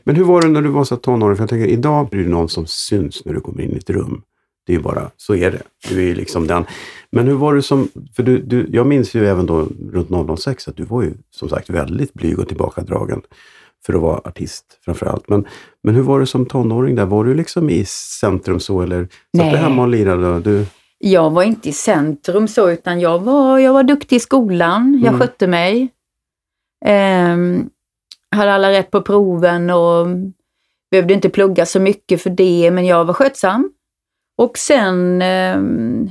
Men hur var det när du var så tonåring? För jag tänker, idag är det någon som syns när du kommer in i ett rum. Det är ju bara, så är det. Du är ju liksom den. Men hur var du som, för du, du, jag minns ju även då runt 006 att du var ju som sagt väldigt blyg och tillbakadragen för att vara artist framför allt. Men, men hur var du som tonåring där? Var du liksom i centrum så eller satt du hemma och lirade? Du, jag var inte i centrum så utan jag var, jag var duktig i skolan, jag Mm. skötte mig. Ehm, hade alla rätt på proven och behövde inte plugga så mycket för det, men jag var skötsam. Och sen ehm,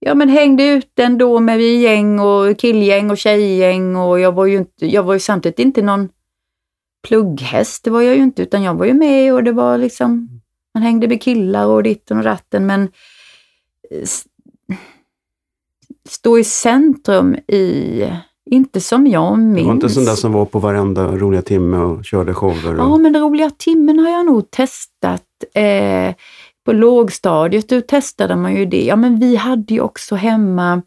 ja, men hängde ut ändå med vi gäng och killgäng och tjejgäng och jag var ju, inte, jag var ju samtidigt inte någon plugghäst, det var jag ju inte, utan jag var ju med och det var liksom, man hängde med killar och ditten och ratten, men eh, stå i centrum i, inte som jag minns. Det var inte sån där som var på varenda roliga timme och körde shower? Och... Ja, men roliga timmen har jag nog testat. Eh, på lågstadiet då testade man ju det. Ja, men vi hade ju också hemma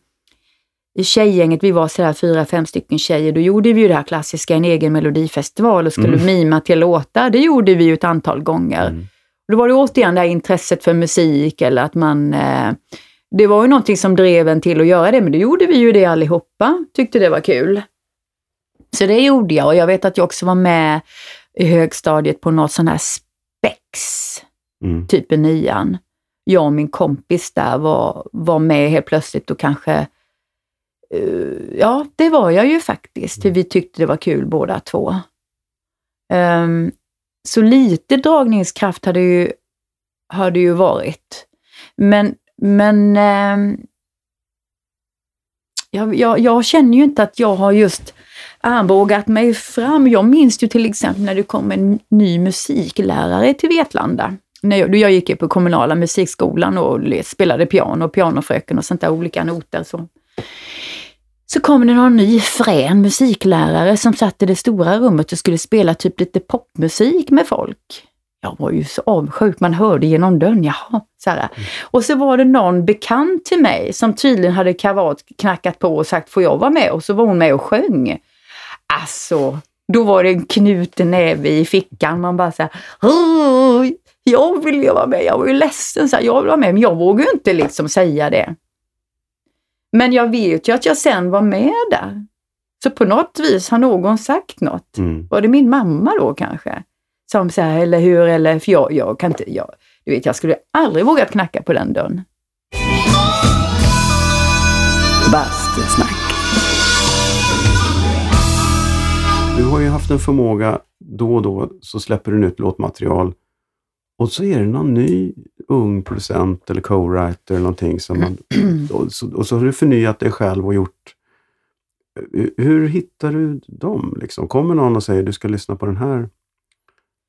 i tjejgänget, vi var sådär fyra, fem stycken tjejer, då gjorde vi ju det här klassiska, en egen melodifestival och skulle mm. mima till låtar. Det gjorde vi ju ett antal gånger. Mm. Då var det återigen det här intresset för musik eller att man eh, det var ju någonting som drev en till att göra det, men då gjorde vi ju det allihopa. Tyckte det var kul. Så det gjorde jag och jag vet att jag också var med i högstadiet på något sån här spex, mm. typ i nian. Jag och min kompis där var, var med helt plötsligt och kanske Ja, det var jag ju faktiskt, för vi tyckte det var kul båda två. Um, så lite dragningskraft hade ju, hade ju varit. Men men eh, jag, jag, jag, känner ju inte att jag har just armbågat mig fram. Jag minns ju till exempel när det kom en ny musiklärare till Vetlanda. När jag, jag gick på kommunala musikskolan och spelade piano, pianofröken och sånt där, olika noter. Så. Så kom det någon ny frän musiklärare som satt i det stora rummet och skulle spela typ lite popmusik med folk. Jag var ju så avundsjuk, man hörde genom dörren, jaha. Så här. Mm. Och så var det någon bekant till mig som tydligen hade kavat knackat på och sagt, får jag vara med? Och så var hon med och sjöng. Alltså, då var det en knuten näve i fickan. Man bara såhär, jag vill ju vara med. Jag var ju ledsen, så här, jag vill vara med, men jag vågar ju inte liksom säga det. Men jag vet ju att jag sen var med där. Så på något vis har någon sagt något. Mm. Var det min mamma då kanske? Som så här, eller hur, eller, för jag, jag kan inte, jag, du vet, jag skulle aldrig vågat knacka på den dörren. Bastusnack. Du har ju haft en förmåga, då och då så släpper du ut låtmaterial och så är det någon ny ung producent eller co-writer eller någonting som man, och, så, och så har du förnyat dig själv och gjort hur hittar du dem? Liksom? Kommer någon och säger du ska lyssna på den här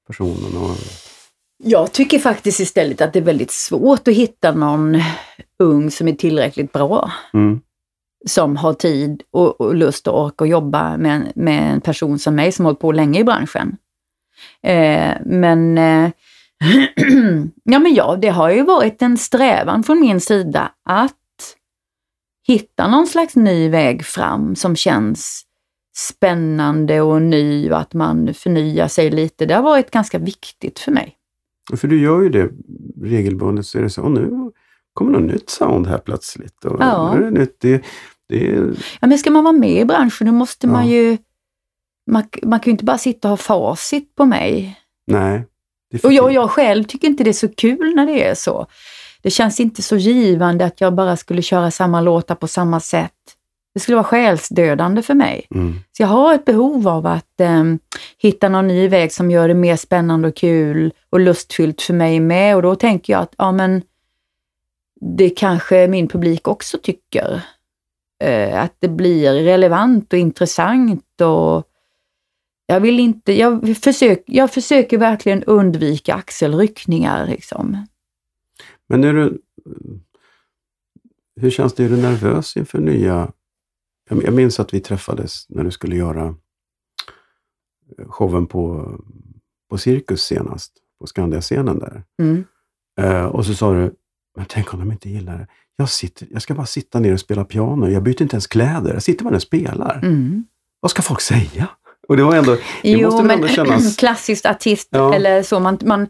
personen? Och... Jag tycker faktiskt istället att det är väldigt svårt att hitta någon ung som är tillräckligt bra. Mm. Som har tid och, och, lust och ork att jobba med, med en person som mig som har hållit på länge i branschen. Eh, men eh, ja, men ja, det har ju varit en strävan från min sida att hitta någon slags ny väg fram som känns spännande och ny och att man förnyar sig lite. Det har varit ganska viktigt för mig. För du gör ju det regelbundet, så är det så, och nu kommer något nytt sound här plötsligt. Och ja. Nu är det nytt. Det, det Ja, men ska man vara med i branschen, då måste ja. man ju... Man, man kan ju inte bara sitta och ha facit på mig. Nej. Och jag, jag själv tycker inte det är så kul när det är så. Det känns inte så givande att jag bara skulle köra samma låtar på samma sätt. Det skulle vara själsdödande för mig. Mm. Så jag har ett behov av att eh, hitta någon ny väg som gör det mer spännande och kul och lustfyllt för mig med. Och då tänker jag att ja, men det kanske min publik också tycker. Eh, att det blir relevant och intressant och jag vill inte, jag, försök, jag försöker verkligen undvika axelryckningar. Liksom. Men är du, hur känns det? Är du nervös inför nya jag minns att vi träffades när du skulle göra eh, showen på, på Cirkus senast, på Skandia-scenen där. Mm. Uh, och så sa du, men tänk om de inte gillar det. Jag, sitter, jag ska bara sitta ner och spela piano. Jag byter inte ens kläder. Jag sitter bara och spelar. Mm. Vad ska folk säga? Och det var ändå, det jo, måste men ändå kännas... klassiskt artist ja. eller så. Man, man,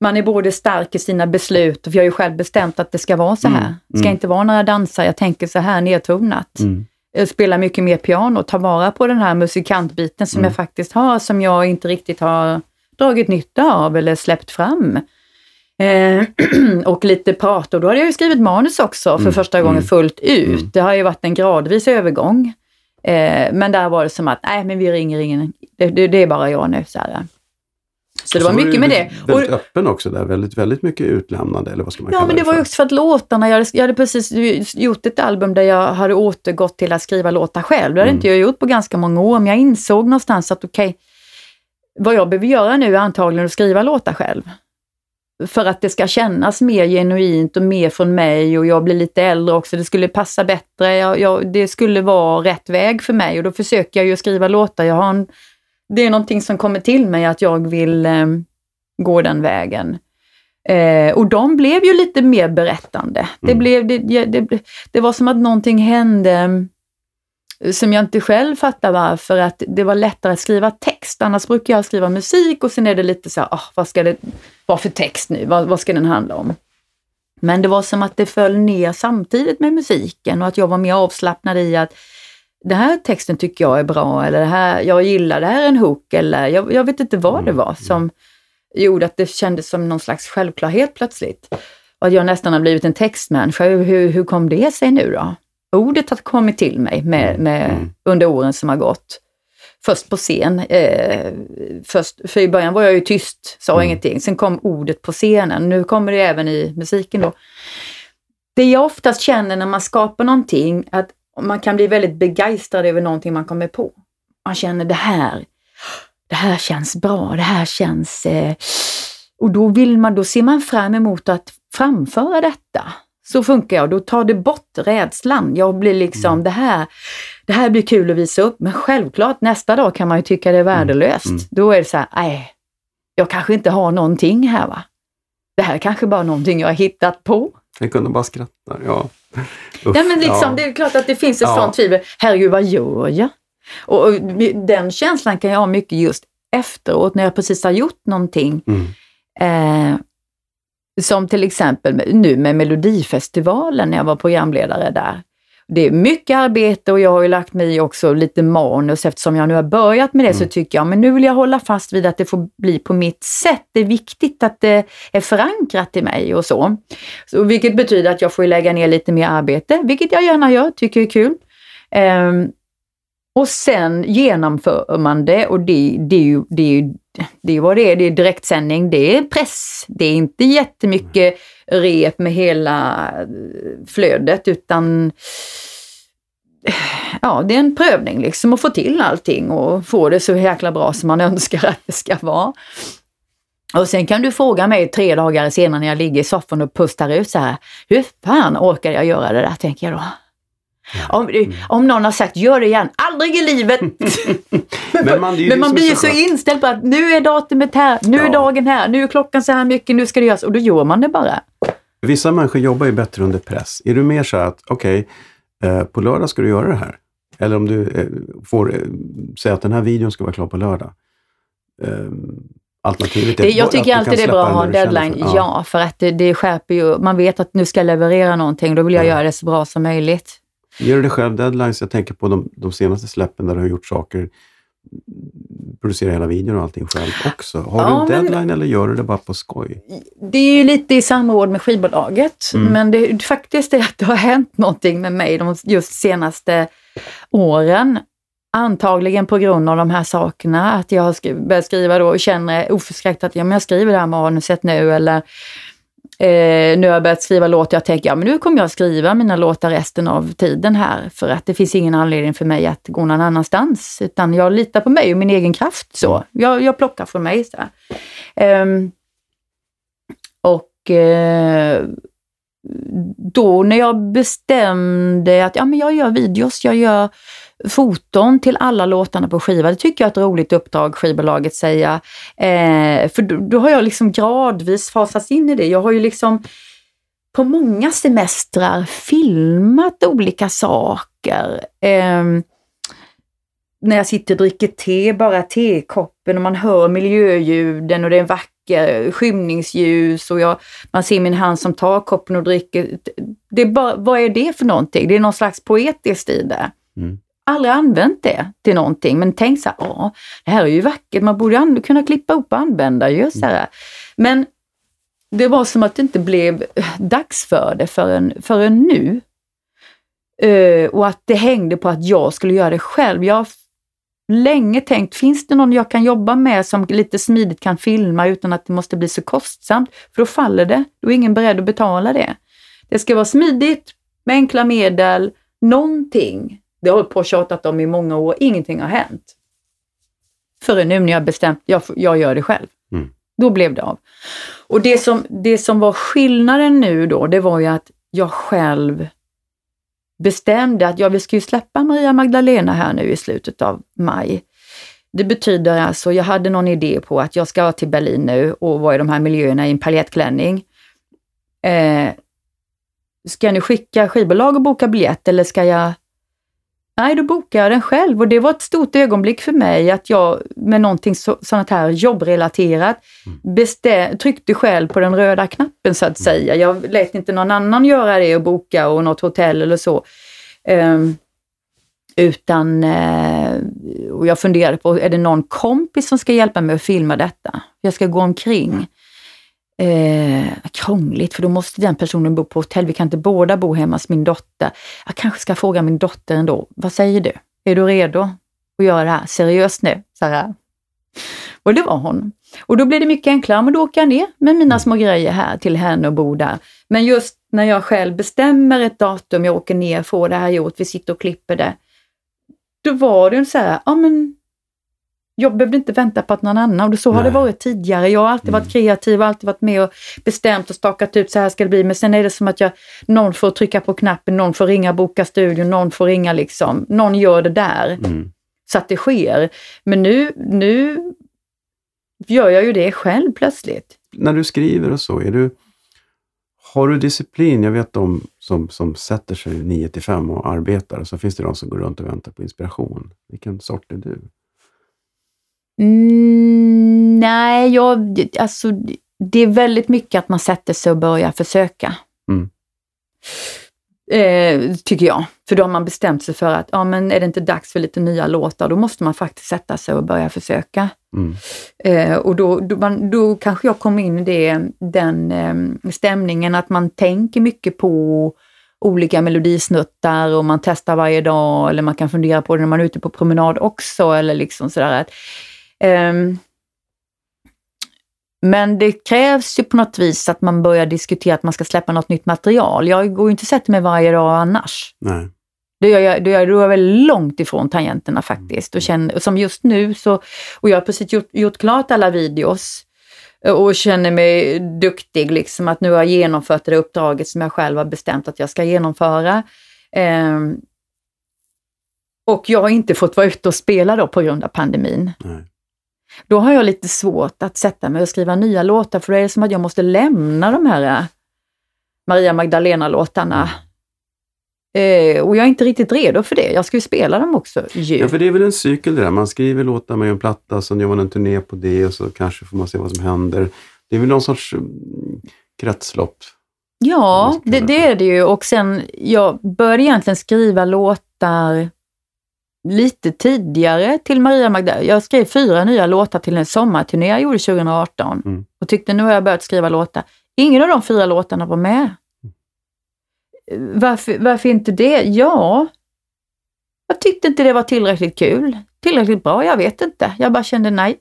man är både stark i sina beslut, för jag har ju själv bestämt att det ska vara så här. Mm. Det ska mm. inte vara några dansar, jag tänker så här nedtonat. Mm. Spela mycket mer piano, ta vara på den här musikantbiten som mm. jag faktiskt har, som jag inte riktigt har dragit nytta av eller släppt fram. Eh, och lite prata, och då hade jag ju skrivit manus också för mm. första gången fullt ut. Det har ju varit en gradvis övergång. Eh, men där var det som att, nej men vi ringer ingen, det, det, det är bara jag nu. Så, Så det var mycket med det. Väldigt och, öppen också där, väldigt, väldigt mycket utlämnande eller vad ska man ja, kalla det Ja, men det var ju också för att låtarna, jag hade, jag hade precis gjort ett album där jag hade återgått till att skriva låtar själv. Det hade mm. inte jag gjort på ganska många år, men jag insåg någonstans att okej, okay, vad jag behöver göra nu är antagligen att skriva låtar själv. För att det ska kännas mer genuint och mer från mig och jag blir lite äldre också. Det skulle passa bättre. Jag, jag, det skulle vara rätt väg för mig och då försöker jag ju skriva låtar. Jag har en, det är någonting som kommer till mig att jag vill eh, gå den vägen. Eh, och de blev ju lite mer berättande. Mm. Det, blev, det, det, det var som att någonting hände som jag inte själv fattar varför, att det var lättare att skriva text. Annars brukar jag skriva musik och sen är det lite så här, oh, vad ska det vara för text nu? Vad, vad ska den handla om? Men det var som att det föll ner samtidigt med musiken och att jag var mer avslappnad i att den här texten tycker jag är bra eller det här, jag gillar det här är en hook eller jag, jag vet inte vad det var som gjorde att det kändes som någon slags självklarhet plötsligt. Och att jag nästan har blivit en textmänniska. Hur, hur kom det sig nu då? Ordet har kommit till mig med, mm, med, mm. under åren som har gått. Först på scen. Eh, först, för i början var jag ju tyst, sa mm. ingenting. Sen kom ordet på scenen. Nu kommer det även i musiken då. Det jag oftast känner när man skapar någonting, att man kan bli väldigt begeistrad över någonting man kommer på. Man känner det här, det här känns bra, det här känns... Eh, och då vill man, då ser man fram emot att framföra detta. Så funkar jag. Då tar det bort rädslan. Jag blir liksom, mm. det, här, det här blir kul att visa upp. Men självklart, nästa dag kan man ju tycka det är mm. värdelöst. Mm. Då är det så här, nej, jag kanske inte har någonting här va. Det här är kanske bara någonting jag har hittat på. Jag kunde bara skratta, ja. Uff, ja men liksom, ja. det är klart att det finns ett ja. sånt tvivel. Herregud, vad gör jag? Och, och, den känslan kan jag ha mycket just efteråt när jag precis har gjort någonting. Mm. Eh, som till exempel nu med Melodifestivalen när jag var programledare där. Det är mycket arbete och jag har ju lagt mig i också lite manus eftersom jag nu har börjat med det mm. så tycker jag, men nu vill jag hålla fast vid att det får bli på mitt sätt. Det är viktigt att det är förankrat i mig och så. så vilket betyder att jag får lägga ner lite mer arbete, vilket jag gärna gör, tycker är kul. Um, och sen genomför man det och det, det, är ju, det, är ju, det är vad det är, det är direktsändning, det är press. Det är inte jättemycket rep med hela eh, flödet utan eh, ja, det är en prövning liksom att få till allting och få det så jäkla bra som man önskar att det ska vara. Och sen kan du fråga mig tre dagar senare när jag ligger i soffan och pustar ut så här, hur fan orkar jag göra det där, tänker jag då. Om, mm. om någon har sagt gör det igen, aldrig i livet! men man, men man blir ju så inställd på att nu är datumet här, nu ja. är dagen här, nu är klockan så här mycket, nu ska det göras och då gör man det bara. Vissa människor jobbar ju bättre under press. Är du mer så att, okej, okay, eh, på lördag ska du göra det här. Eller om du eh, får eh, säga att den här videon ska vara klar på lördag. Alternativet är det, Jag tycker alltid det är bra att ha en deadline, för, ja. ja. för att det, det skärper ju, man vet att nu ska jag leverera någonting, då vill jag ja. göra det så bra som möjligt. Ger du dig själv deadlines? Jag tänker på de, de senaste släppen där du har gjort saker, producerar hela videon och allting själv också. Har ja, du en deadline men, eller gör du det bara på skoj? Det är ju lite i samråd med skivbolaget, mm. men det faktiskt är att det har hänt någonting med mig de just senaste åren. Antagligen på grund av de här sakerna, att jag har börjat skriva då och känner oförskräckt att ja, men jag skriver det här manuset nu eller Eh, nu har jag börjat skriva låtar. Jag tänker, ja men nu kommer jag skriva mina låtar resten av tiden här för att det finns ingen anledning för mig att gå någon annanstans. Utan jag litar på mig och min egen kraft. så. Jag, jag plockar från mig. Så eh, och eh, då när jag bestämde att ja, men jag gör videos, jag gör foton till alla låtarna på skiva. Det tycker jag är ett roligt uppdrag, skivbolaget säga. Eh, för då, då, har jag liksom gradvis fasats in i det. Jag har ju liksom på många semestrar filmat olika saker. Eh, när jag sitter och dricker te, bara tekoppen och man hör miljöljuden och det är en vacker skymningsljus och jag, man ser min hand som tar koppen och dricker. Det är bara, vad är det för någonting? Det är någon slags poetiskt i det. Mm aldrig använt det till någonting, men tänkt så här, ja, det här är ju vackert, man borde kunna klippa upp och använda ju. Så här. Men det var som att det inte blev eh, dags för det förrän, förrän nu. Uh, och att det hängde på att jag skulle göra det själv. Jag länge tänkt, finns det någon jag kan jobba med som lite smidigt kan filma utan att det måste bli så kostsamt? För då faller det. Då är ingen beredd att betala det. Det ska vara smidigt, med enkla medel, någonting. Det har jag hållit på och tjatat om i många år, ingenting har hänt. Förrän nu när jag bestämt, jag, jag gör det själv. Mm. Då blev det av. Och det som, det som var skillnaden nu då, det var ju att jag själv bestämde att ja, vi ska ju släppa Maria Magdalena här nu i slutet av maj. Det betyder alltså, jag hade någon idé på att jag ska till Berlin nu och vara i de här miljöerna i en paljettklänning. Eh, ska ni skicka skivbolag och boka biljett eller ska jag Nej, då bokade jag den själv och det var ett stort ögonblick för mig att jag med någonting så, sånt här jobbrelaterat bestä- tryckte själv på den röda knappen så att säga. Jag lät inte någon annan göra det och boka och något hotell eller så. Ehm, utan, eh, och jag funderade på, är det någon kompis som ska hjälpa mig att filma detta? Jag ska gå omkring. Eh, krångligt, för då måste den personen bo på hotell. Vi kan inte båda bo hemma hos min dotter. Jag kanske ska fråga min dotter ändå. Vad säger du? Är du redo att göra det här seriöst nu? Här. Och det var hon. Och då blev det mycket enklare, men då åker jag ner med mina små grejer här till henne och bor där. Men just när jag själv bestämmer ett datum, jag åker ner, får det här gjort, vi sitter och klipper det. Då var det så här, ja men jag behövde inte vänta på att någon annan, och så har det Nej. varit tidigare. Jag har alltid varit kreativ, alltid varit med och bestämt och stakat ut, så här ska det bli. Men sen är det som att jag, någon får trycka på knappen, någon får ringa boka studion, någon får ringa liksom, någon gör det där Mm. så att det sker. Men nu, nu gör jag ju det själv plötsligt. När du skriver och så, är du, har du disciplin? Jag vet de som, som sätter sig 9 till 5 och arbetar, och så finns det de som går runt och väntar på inspiration. Vilken sort är du? Mm, nej, jag, alltså, det är väldigt mycket att man sätter sig och börjar försöka. Mm. Eh, tycker jag. För då har man bestämt sig för att, ja men är det inte dags för lite nya låtar, då måste man faktiskt sätta sig och börja försöka. Mm. Eh, och då, då, man, då kanske jag kom in i det, den eh, stämningen att man tänker mycket på olika melodisnuttar och man testar varje dag eller man kan fundera på det när man är ute på promenad också eller liksom sådär. Att, men det krävs ju på något vis att man börjar diskutera att man ska släppa något nytt material. Jag går ju inte och sätter mig varje dag annars. Nej. Det gör jag, då är jag väl långt ifrån tangenterna faktiskt. Och känner, som just nu så, och jag har precis gjort, gjort klart alla videos och känner mig duktig, liksom att nu har jag genomfört det uppdraget som jag själv har bestämt att jag ska genomföra. Ehm, och jag har inte fått vara ute och spela då på grund av pandemin. Nej. Då har jag lite svårt att sätta mig och skriva nya låtar, för då är det som att jag måste lämna de här eh, Maria Magdalena-låtarna. Eh, och jag är inte riktigt redo för det. Jag ska ju spela dem också ju. Ja, för det är väl en cykel det där. Man skriver låtar, man gör en platta, sen gör man en turné på det och så kanske får man se vad som händer. Det är väl någon sorts mm, kretslopp. Ja, det, det är det ju. Och sen, jag började egentligen skriva låtar lite tidigare till Maria Magdalena. Jag skrev fyra nya låtar till en sommarturné jag gjorde 2018 Mm. och tyckte nu har jag börjat skriva låtar. Ingen av de fyra låtarna var med. Varför, varför inte det? Ja, jag tyckte inte det var tillräckligt kul. Tillräckligt bra, jag vet inte. Jag bara kände nej.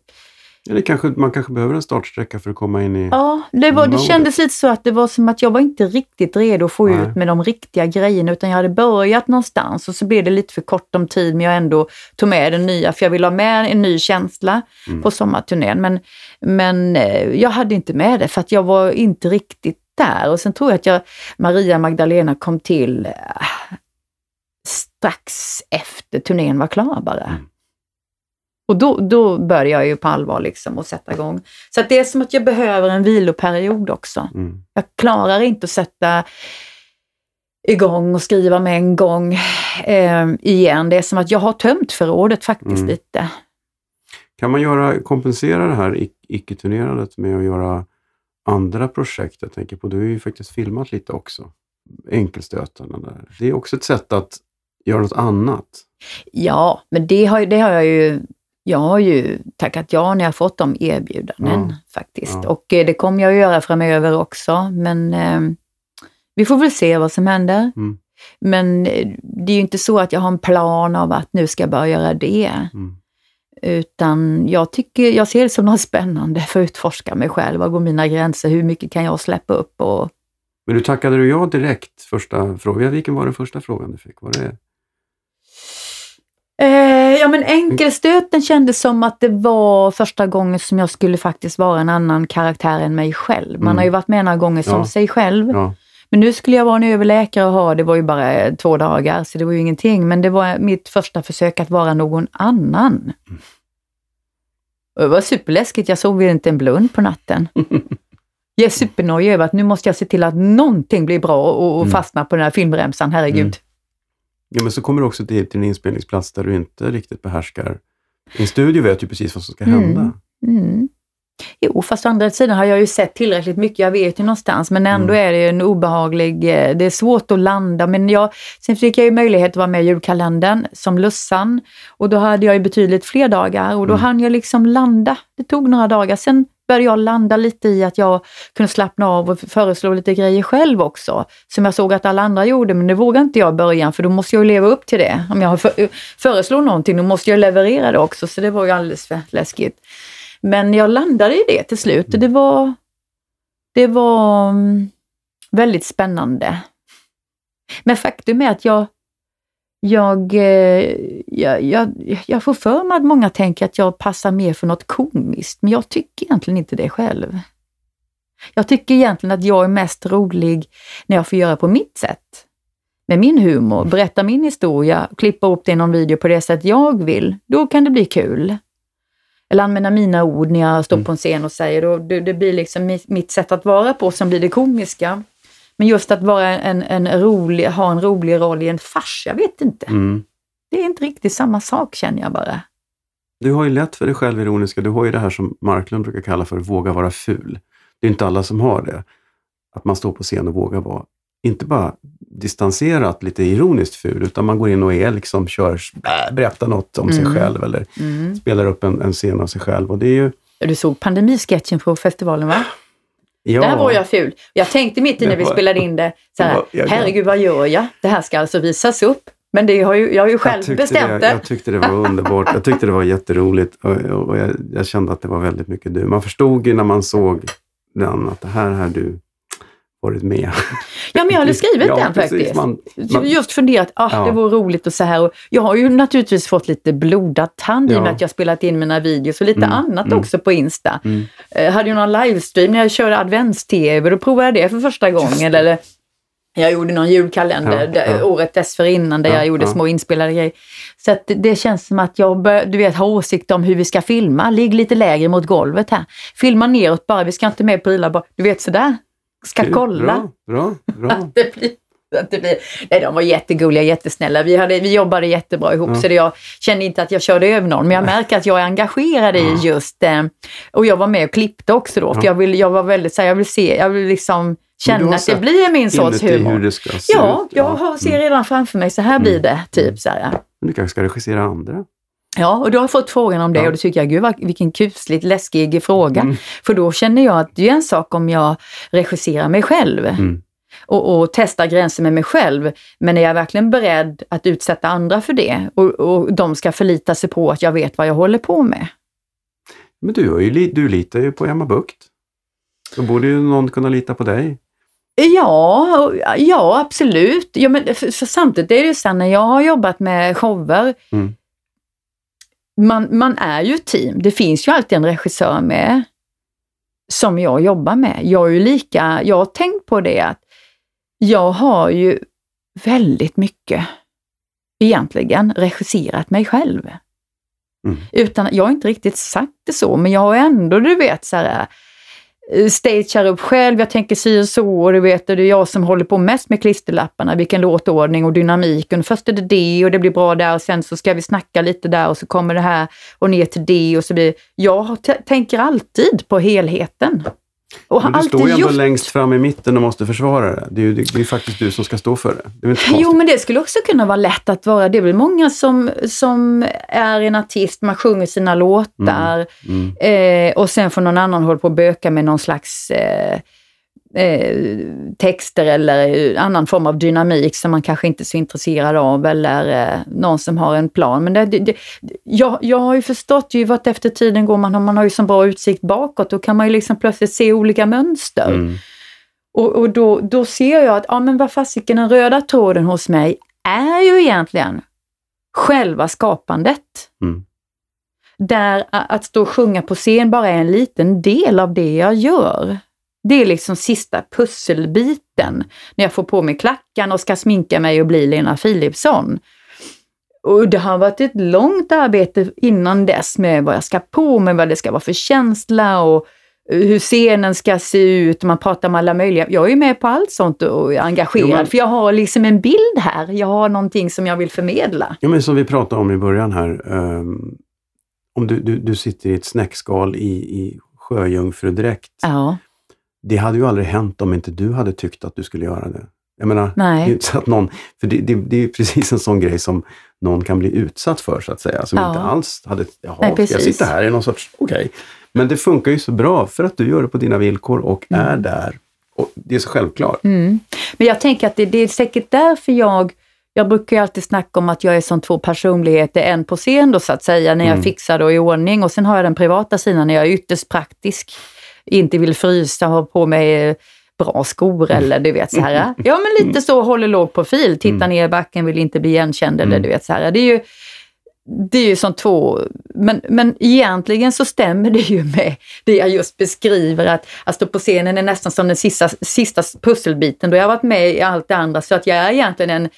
Eller kanske, man kanske behöver en startsträcka för att komma in i... Ja, det, var, det kändes lite så att det var som att jag var inte riktigt redo att få Nej. ut med de riktiga grejerna utan jag hade börjat någonstans och så blev det lite för kort om tid men jag ändå tog med den nya för jag ville ha med en ny känsla Mm. på sommarturnén. Men, men eh, jag hade inte med det för att jag var inte riktigt där och sen tror jag att jag, Maria Magdalena kom till eh, strax efter turnén var klar bara. Mm. Och då, då började jag ju på allvar liksom att sätta igång. Så att det är som att jag behöver en viloperiod också. Mm. Jag klarar inte att sätta igång och skriva med en gång eh, igen. Det är som att jag har tömt förrådet faktiskt Mm. lite. Kan man göra, kompensera det här ic- icke-turnerandet med att göra andra projekt? Jag tänker på, du har ju faktiskt filmat lite också. Enkelstötarna där. Det är också ett sätt att göra något annat. Ja, men det har, det har jag ju jag har ju tackat ja när jag fått de erbjudanden Ja. faktiskt. Ja. Och eh, det kommer jag att göra framöver också. Men eh, vi får väl se vad som händer. Mm. Men eh, det är ju inte så att jag har en plan av att nu ska jag börja göra det. Mm. Utan jag, tycker, jag ser det som något spännande för att utforska mig själv. Var går mina gränser? Hur mycket kan jag släppa upp? Och... Men du tackade du ja direkt första frågan? Vilken var den första frågan du fick? Var det... Eh, ja men enkelstöten kändes som att det var första gången som jag skulle faktiskt vara en annan karaktär än mig själv. Man Mm. har ju varit med några gånger som Ja. sig själv. Ja. Men nu skulle jag vara en överläkare och ha, det var ju bara två dagar, så det var ju ingenting. Men det var mitt första försök att vara någon annan. Och det var superläskigt, jag sov inte en blund på natten. Jag är supernojig över att nu måste jag se till att någonting blir bra och, och Mm. fastna på den här filmremsan, herregud. Mm. Ja, men så kommer du också till, till en inspelningsplats där du inte riktigt behärskar. I en studio vet ju precis vad som ska Mm. hända. Mm. Jo, fast å andra sidan har jag ju sett tillräckligt mycket, jag vet ju någonstans, men ändå Mm. är det en obehaglig, eh, det är svårt att landa, men jag, sen fick jag ju möjlighet att vara med i julkalendern som Lussan och då hade jag ju betydligt fler dagar och då Mm. hann jag liksom landa. Det tog några dagar, sen började jag landa lite i att jag kunde slappna av och föreslå lite grejer själv också, som jag såg att alla andra gjorde, men det vågade inte jag i början, för då måste jag ju leva upp till det. Om jag föreslår någonting, då måste jag leverera det också, så det var ju alldeles för läskigt. Men jag landade i det till slut och det var, det var mm, väldigt spännande. Men faktum är att jag, jag, eh, jag, jag, jag får för mig att många tänker att jag passar mer för något komiskt, men jag tycker egentligen inte det själv. Jag tycker egentligen att jag är mest rolig när jag får göra på mitt sätt. Med min humor, berätta min historia, klippa upp det i någon video på det sätt jag vill. Då kan det bli kul. Eller använda mina ord när jag står Mm. på en scen och säger då, det, det blir liksom mitt sätt att vara på som blir det komiska. Men just att vara en, en rolig, ha en rolig roll i en fars, jag vet inte. Mm. Det är inte riktigt samma sak känner jag bara. Du har ju lätt för det självironiska. Du har ju det här som Marklund brukar kalla för våga vara ful. Det är inte alla som har det. Att man står på scen och vågar vara, inte bara distanserat, lite ironiskt ful, utan man går in och är liksom, kör, äh, berättar något om sig Mm. själv eller Mm. spelar upp en, en scen av sig själv. Och det är ju, Du såg pandemisketchen på festivalen va? Ja, Där var jag ful. Jag tänkte mitt i när vi spelade in det, så här, jag- herregud vad gör jag? Det här ska alltså visas upp. Men det har ju, jag har ju själv tyckte bestämt det, det. Jag tyckte det var underbart. Jag tyckte det var jätteroligt och, och jag, jag kände att det var väldigt mycket du. Man förstod ju när man såg den att det här har du varit med. Ja, men jag hade skrivit Ja, den precis. faktiskt. Man, man, Just funderat, ah, Ja. det vore roligt och så här. Och jag har ju naturligtvis fått lite blodad tand i och med Ja. att jag spelat in mina videos och lite Mm, annat mm. också på Insta. Mm. Eh, hade ju någon livestream när jag körde advents-tv, då provade jag det för första gången. Eller jag gjorde någon julkalender Ja, där, ja. året dessförinnan där Ja, jag gjorde ja. små inspelade grejer. Så att det, det känns som att jag bör, du vet, har åsikter om hur vi ska filma. Ligg lite lägre mot golvet här. Filma neråt bara, vi ska inte med prylar bara. Du vet sådär. Ska Kul. kolla. Bra, bra, bra. Att det blir, att det blir, nej, de var jättegulliga, jättesnälla. Vi, hade, vi jobbade jättebra ihop, Ja. så det, jag kände inte att jag körde över någon. Men jag märker att jag är engagerad i Ja. just eh, Och jag var med och klippte också då, för Ja. jag, vill, jag var väldigt så här, jag vill se, jag vill liksom känna att det blir min sorts Inuti hur humor. det ska se Ja, ut. jag har, ser redan framför mig, så här blir det. Typ så här. Men du kanske ska regissera andra? Ja, och då har fått frågan om det Ja. och då tycker jag, gud vad, vilken kusligt läskig fråga. Mm. För då känner jag att det är en sak om jag regisserar mig själv Mm. och, och testar gränser med mig själv. Men är jag verkligen beredd att utsätta andra för det och, och de ska förlita sig på att jag vet vad jag håller på med? Men du, har ju, du litar ju på Emma Bukt. Då borde ju någon kunna lita på dig. Ja, ja absolut. Ja, men för, för samtidigt är det ju så när jag har jobbat med shower, Mm. Man, man är ju team. Det finns ju alltid en regissör med som jag jobbar med. Jag är ju lika, jag har tänkt på det att jag har ju väldigt mycket egentligen regisserat mig själv. Mm. Utan, jag har inte riktigt sagt det så, men jag har ändå, du vet, så här, Eh, stagear upp själv, jag tänker si och så, och du vet, det är jag som håller på mest med klisterlapparna, vilken låtordning och dynamiken. Först är det det och det blir bra där och sen så ska vi snacka lite där och så kommer det här och ner till det och så blir Jag tänker alltid på helheten. Och Men du står ju ändå gjort längst fram i mitten och måste försvara det. Det är ju det är ju faktiskt du som ska stå för det. Det är Jo, men det skulle också kunna vara lätt att vara. Det är väl många som, som är en artist, man sjunger sina låtar Mm. eh, och sen får någon annan hålla på och böka med någon slags eh, eh, texter eller annan form av dynamik som man kanske inte är så intresserad av eller eh, någon som har en plan. Men det, det, det, jag, jag har ju förstått ju vart efter tiden går, man, man har ju så bra utsikt bakåt, då kan man ju liksom plötsligt se olika mönster. Mm. Och, och då, då ser jag att, ja men vad fasiken, den röda tråden hos mig är ju egentligen själva skapandet. Mm. Där att stå och sjunga på scen bara är en liten del av det jag gör. Det är liksom sista pusselbiten när jag får på mig klackan och ska sminka mig och bli Lena Philipsson. Och det har varit ett långt arbete innan dess med vad jag ska på mig, vad det ska vara för känsla och hur scenen ska se ut. Man pratar med alla möjliga. Jag är med på allt sånt och är engagerad, Jo, men- för jag har liksom en bild här. Jag har någonting som jag vill förmedla. Ja, men som vi pratade om i början här. ehm, om du, du, du sitter i ett snäckskal i, i sjöjungfrudräkt. Ja, Det hade ju aldrig hänt om inte du hade tyckt att du skulle göra det. Jag menar, det nej. så att någon, för det, det, det är precis en sån grej som någon kan bli utsatt för så att säga. Som Ja. inte alls hade, jaha, Nej, ska jag precis. sitta här i någon sorts, okej. Men det funkar ju så bra för att du gör det på dina villkor och är där. Och det är så självklart. Mm. Men jag tänker att det, det är säkert därför jag jag brukar ju alltid snacka om att jag är som två personligheter, en på scen då så att säga, när jag Mm. fixar och i ordning och sen har jag den privata sidan när jag är ytterst praktisk, inte vill frysa, ha på mig eh, bra skor eller du vet så här. Ja men lite så, håller låg profil, titta Mm. ner i backen, vill inte bli igenkänd eller Mm. du vet så här. Det är ju, det är ju som två, men, men egentligen så stämmer det ju med det jag just beskriver, att, att stå på scenen är nästan som den sista, sista pusselbiten, då har jag varit med i allt det andra, så att jag är egentligen en,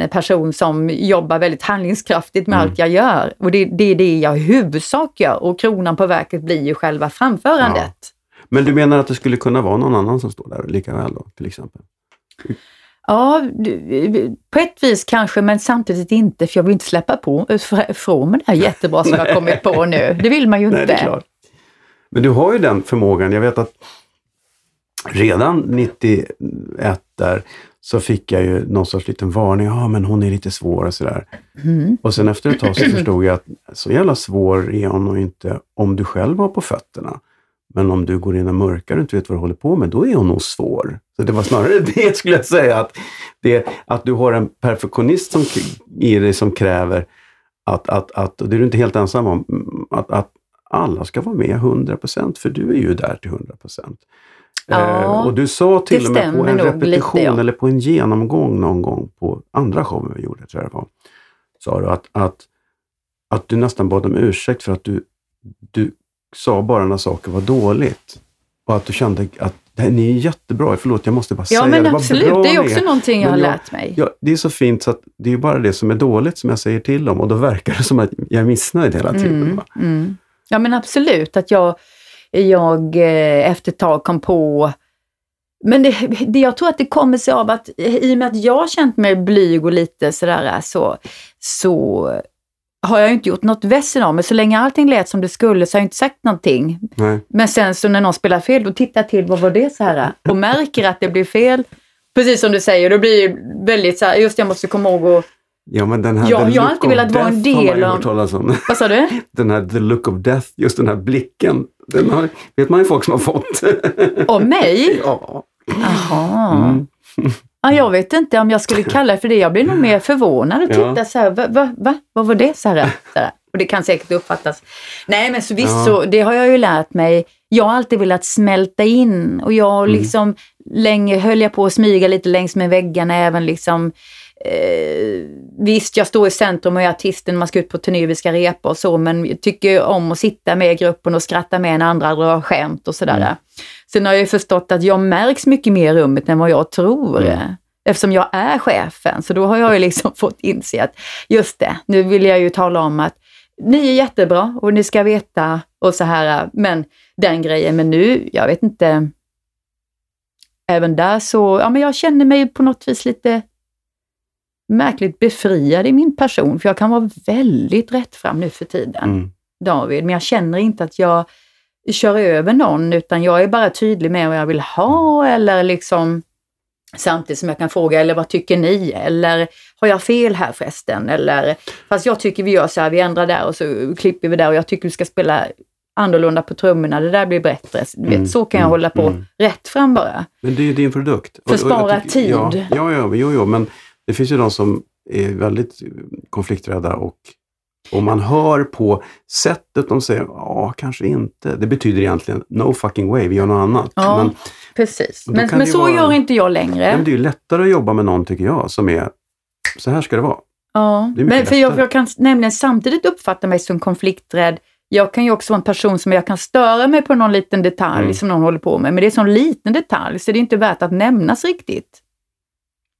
en person som jobbar väldigt handlingskraftigt med Mm. allt jag gör. Och det, det är det jag i huvudsak gör och kronan på verket blir ju själva framförandet. Men du menar att det skulle kunna vara någon annan som står där lika väl då, till exempel? Ja, på ett vis kanske, men samtidigt inte, för jag vill inte släppa på ifrån mig det här jättebra som jag har kommit på nu. Det vill man ju Nej, inte. det är klart. Men du har ju den förmågan. Jag vet att redan 91 där så fick jag ju någon sorts liten varning. Ja, men hon är lite svår och sådär. Mm. Och sen efter ett tag så förstod jag att så jävla svår är hon nog inte om du själv har på fötterna. Men om du går in och mörkar och inte vet vad du håller på med, då är hon nog svår. Så det var snarare det skulle jag säga, att, det, att du har en perfektionist som, i dig som kräver att, att, att, och det är du inte helt ensam om, att, att alla ska vara med 100% för du är ju där till 100%. Ja, eh, och du sa till och med på en repetition lite, ja. eller på en genomgång någon gång på andra showen vi gjorde, tror jag det var, sa du att, att, att du nästan bad om ursäkt för att du, du sa bara när saker var dåligt. Och att du kände att ni är jättebra, förlåt jag måste bara Ja, säga men det, absolut. bra Det är också någonting jag Men har jag- lärt mig. Ja, det är så fint så att det är bara det som är dåligt som jag säger till om och då verkar det som att jag är missnöjd hela tiden. Mm, mm. Ja men absolut att jag, jag eh, efter ett tag kom på men det, det, jag tror att det kommer sig av att i och med att jag har känt mig blyg och lite sådär så, så har jag inte gjort något väsen av mig. Så länge allting lät som det skulle så har jag inte sagt någonting. Nej. Men sen så när någon spelar fel, då tittar jag till, vad var det så här? Och märker att det blir fel. Precis som du säger, då blir det väldigt så här, just jag måste komma ihåg och, Ja, men den här Ja, jag har alltid velat vara en del av- vad sa du? Den här the look of death, just den här blicken. Den har, vet man ju folk som har fått. Om mig? ja. Jaha. Mm. Ja, jag vet inte om jag skulle kalla det för det. Jag blir nog mer förvånad och Ja. titta så här, va, va, va, vad var det? Här. Och det kan säkert uppfattas. Nej, men så visst Ja. så, det har jag ju lärt mig. Jag har alltid velat smälta in och jag Mm. liksom, länge höll jag på att smyga lite längs med väggarna även liksom Eh, visst, jag står i centrum och är artisten, man ska ut på turné, vi ska repa och så, men jag tycker om att sitta med i gruppen och skratta med när andra drar skämt och sådär. Mm. Sen har jag ju förstått att jag märks mycket mer i rummet än vad jag tror. Mm. Eftersom jag är chefen, så då har jag ju liksom fått inse att just det, nu vill jag ju tala om att ni är jättebra och ni ska veta och så här, men den grejen, men nu, jag vet inte, även där så, ja men jag känner mig på något vis lite märkligt befriad i min person, för jag kan vara väldigt rättfram nu för tiden. Mm. David, men jag känner inte att jag kör över någon, utan jag är bara tydlig med vad jag vill ha eller liksom samtidigt som jag kan fråga, eller vad tycker ni? Eller har jag fel här förresten? Eller, fast jag tycker vi gör så här, vi ändrar där och så klipper vi där och jag tycker vi ska spela annorlunda på trummorna, det där blir bättre. Mm, så kan jag mm, hålla på mm. rätt fram bara. Men det är ju din produkt. För spara tid. Ja, ja, ja jo, jo, men det finns ju de som är väldigt konflikträdda och och man hör på sättet de säger, ja, kanske inte. Det betyder egentligen, no fucking way, vi gör något annat. Ja. Men, Precis. Men, men så vara- gör inte jag längre. men det är ju lättare att jobba med någon, tycker jag, som är, så här ska det vara. Ja, Det men för jag, jag kan nämligen samtidigt uppfatta mig som konflikträdd. Jag kan ju också vara en person som jag kan störa mig på någon liten detalj Mm. som någon håller på med, men det är en sån liten detalj så det är inte värt att nämnas riktigt.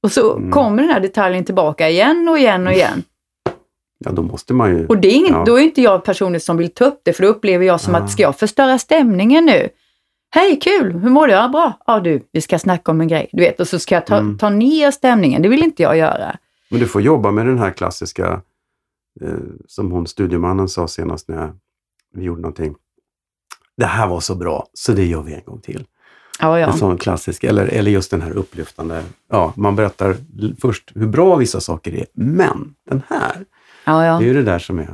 Och så Mm. kommer den här detaljen tillbaka igen och igen och igen. Ja, då måste man ju... Och det är ingen, Ja. då är inte jag personen som vill ta upp det, för då upplever jag som Ah. att, ska jag förstöra stämningen nu? Hej, kul! Hur mår du? Ja, bra. Ja, du, vi ska snacka om en grej. Du vet, och så ska jag ta, Mm. ta ner stämningen. Det vill inte jag göra. Men du får jobba med den här klassiska, eh, som hon studiomannen sa senast när jag, vi gjorde någonting. Det här var så bra, så det gör vi en gång till. Ja, ja. En sån klassisk, eller, eller just den här upplyftande. Ja, man berättar först hur bra vissa saker är, men den här, ja, ja. det är ju det där som är...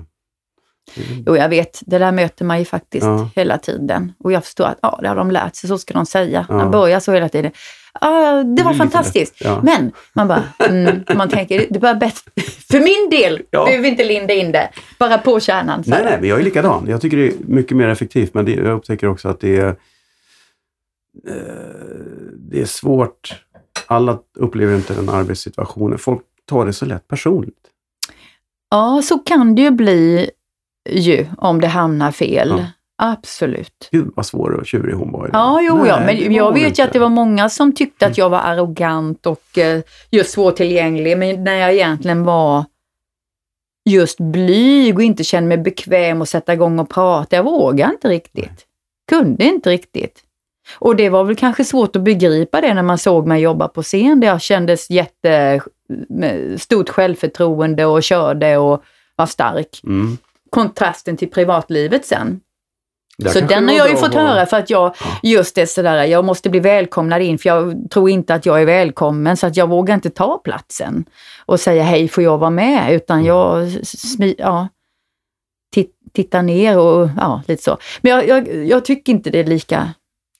Jo, jag vet. Det där möter man ju faktiskt Ja. hela tiden. Och jag förstår att ja, det har de lärt sig, så ska de säga. Ja. Man börjar så hela tiden. Ja, det var lite fantastiskt. ja. Men man bara, mm, man tänker, det var bättre. För min del Ja. behöver vi inte linda in det. Bara på kärnan. Nej, nej, men jag är likadan. Jag tycker det är mycket mer effektivt, men det, jag upptäcker också att det är, eh, det är svårt. Alla upplever inte den arbetssituationen. Folk tar det så lätt personligt. Ja, så kan det ju bli ju om det hamnar fel. Ja. Absolut. Gud vad svår och tjurig hon var. idag. Ja, jo, Nej, ja, men jag vet inte. ju att det var många som tyckte att jag var arrogant och eh, just svårtillgänglig, men när jag egentligen var just blyg och inte kände mig bekväm att sätta igång och prata. Jag vågade inte riktigt. Kunde inte riktigt. Och det var väl kanske svårt att begripa det när man såg mig jobba på scen där jag kändes jätte med stort självförtroende och körde och var stark. Mm. Kontrasten till privatlivet sen. Där Så den har jag ju fått vara- höra för att jag, just det sådär, jag måste bli välkomnad in för jag tror inte att jag är välkommen så att jag vågar inte ta platsen och säga hej, får jag vara med? Utan Mm. jag smi, ja, tit, tittar ner och ja, lite så. Men jag, jag, jag tycker inte det är lika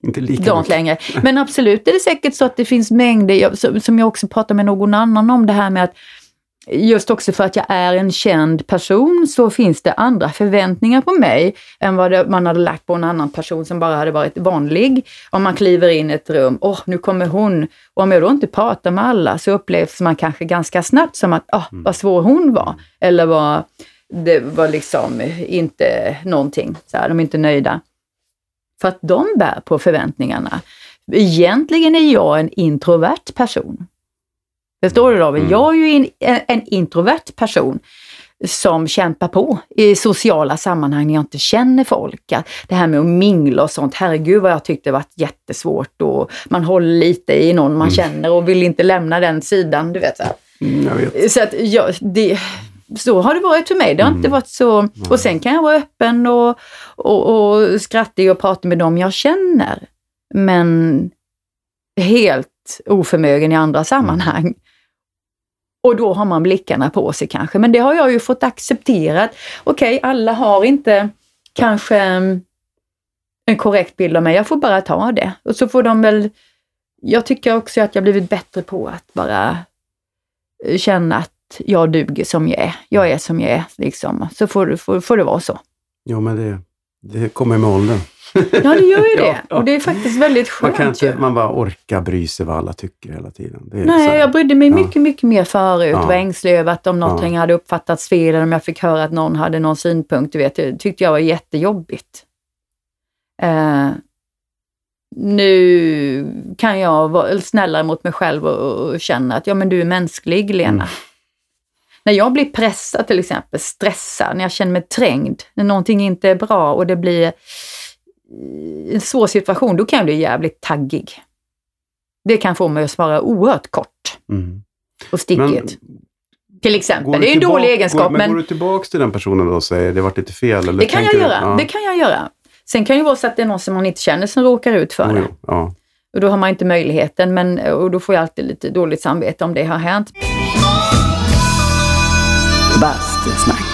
Inte lika dant mycket. längre. Men absolut är det säkert så att det finns mängder, som- jag också pratar med någon annan om det här med att just också för att jag är en känd person så finns det andra förväntningar på mig än vad man hade lagt på en annan person som bara hade varit vanlig. Om man kliver in i ett rum, åh nu kommer hon. Och om jag då inte pratar med alla så upplevs man kanske ganska snabbt som att, åh vad svår hon var. Eller vad, det var liksom inte någonting, så här, de är inte nöjda. För att de bär på förväntningarna. Egentligen är jag en introvert person. Förstår du David? Mm. Jag är ju en, en introvert person som kämpar på i sociala sammanhang när jag inte känner folk. Det här med att mingla och sånt, herregud vad jag tyckte det varit jättesvårt och man håller lite i någon man Mm. känner och vill inte lämna den sidan. Du vet, så. Mm, jag vet. så att jag, det, så har det varit för mig. Det har inte Mm. varit så... Och sen kan jag vara öppen och, och, och skrattig och prata med dem jag känner. Men helt oförmögen i andra sammanhang. Och då har man blickarna på sig kanske. Men det har jag ju fått accepterat. Okej, alla har inte kanske en korrekt bild av mig. Jag får bara ta det. Och så får de väl... Jag tycker också att jag blivit bättre på att bara känna att jag duger som jag är. Jag är som jag är, liksom. Så får, får, får det vara så. Jo, men det, det kommer med åldern. Ja, det gör ju det. Och det är faktiskt väldigt Man skönt kan inte, ju. man bara orka bry sig vad alla tycker hela tiden. Nej, jag brydde mig Ja. mycket, mycket mer förut. Ja. Var ängslig över att om någonting Ja. hade uppfattats fel eller om jag fick höra att någon hade någon synpunkt. Du vet, det tyckte jag var jättejobbigt. Eh, nu kan jag vara snällare mot mig själv och, och känna att ja, men du är mänsklig, Lena. Mm. När jag blir pressad till exempel, stressad, när jag känner mig trängd, när någonting inte är bra och det blir en svår situation, då kan jag bli jävligt taggig. Det kan få mig att svara oerhört kort Mm. och stickigt. till går exempel. Det är en tillbaka- dålig egenskap, går, men, men går du tillbaks till den personen då och säger det varit lite fel? Eller det kan jag du- göra. Ja. Det kan jag göra. Sen kan ju vara så att det är någon som man inte känner som råkar ut för Jo, det. ja. Och då har man inte möjligheten, men, och då får jag alltid lite dåligt samvete om det har hänt. Bastusnack.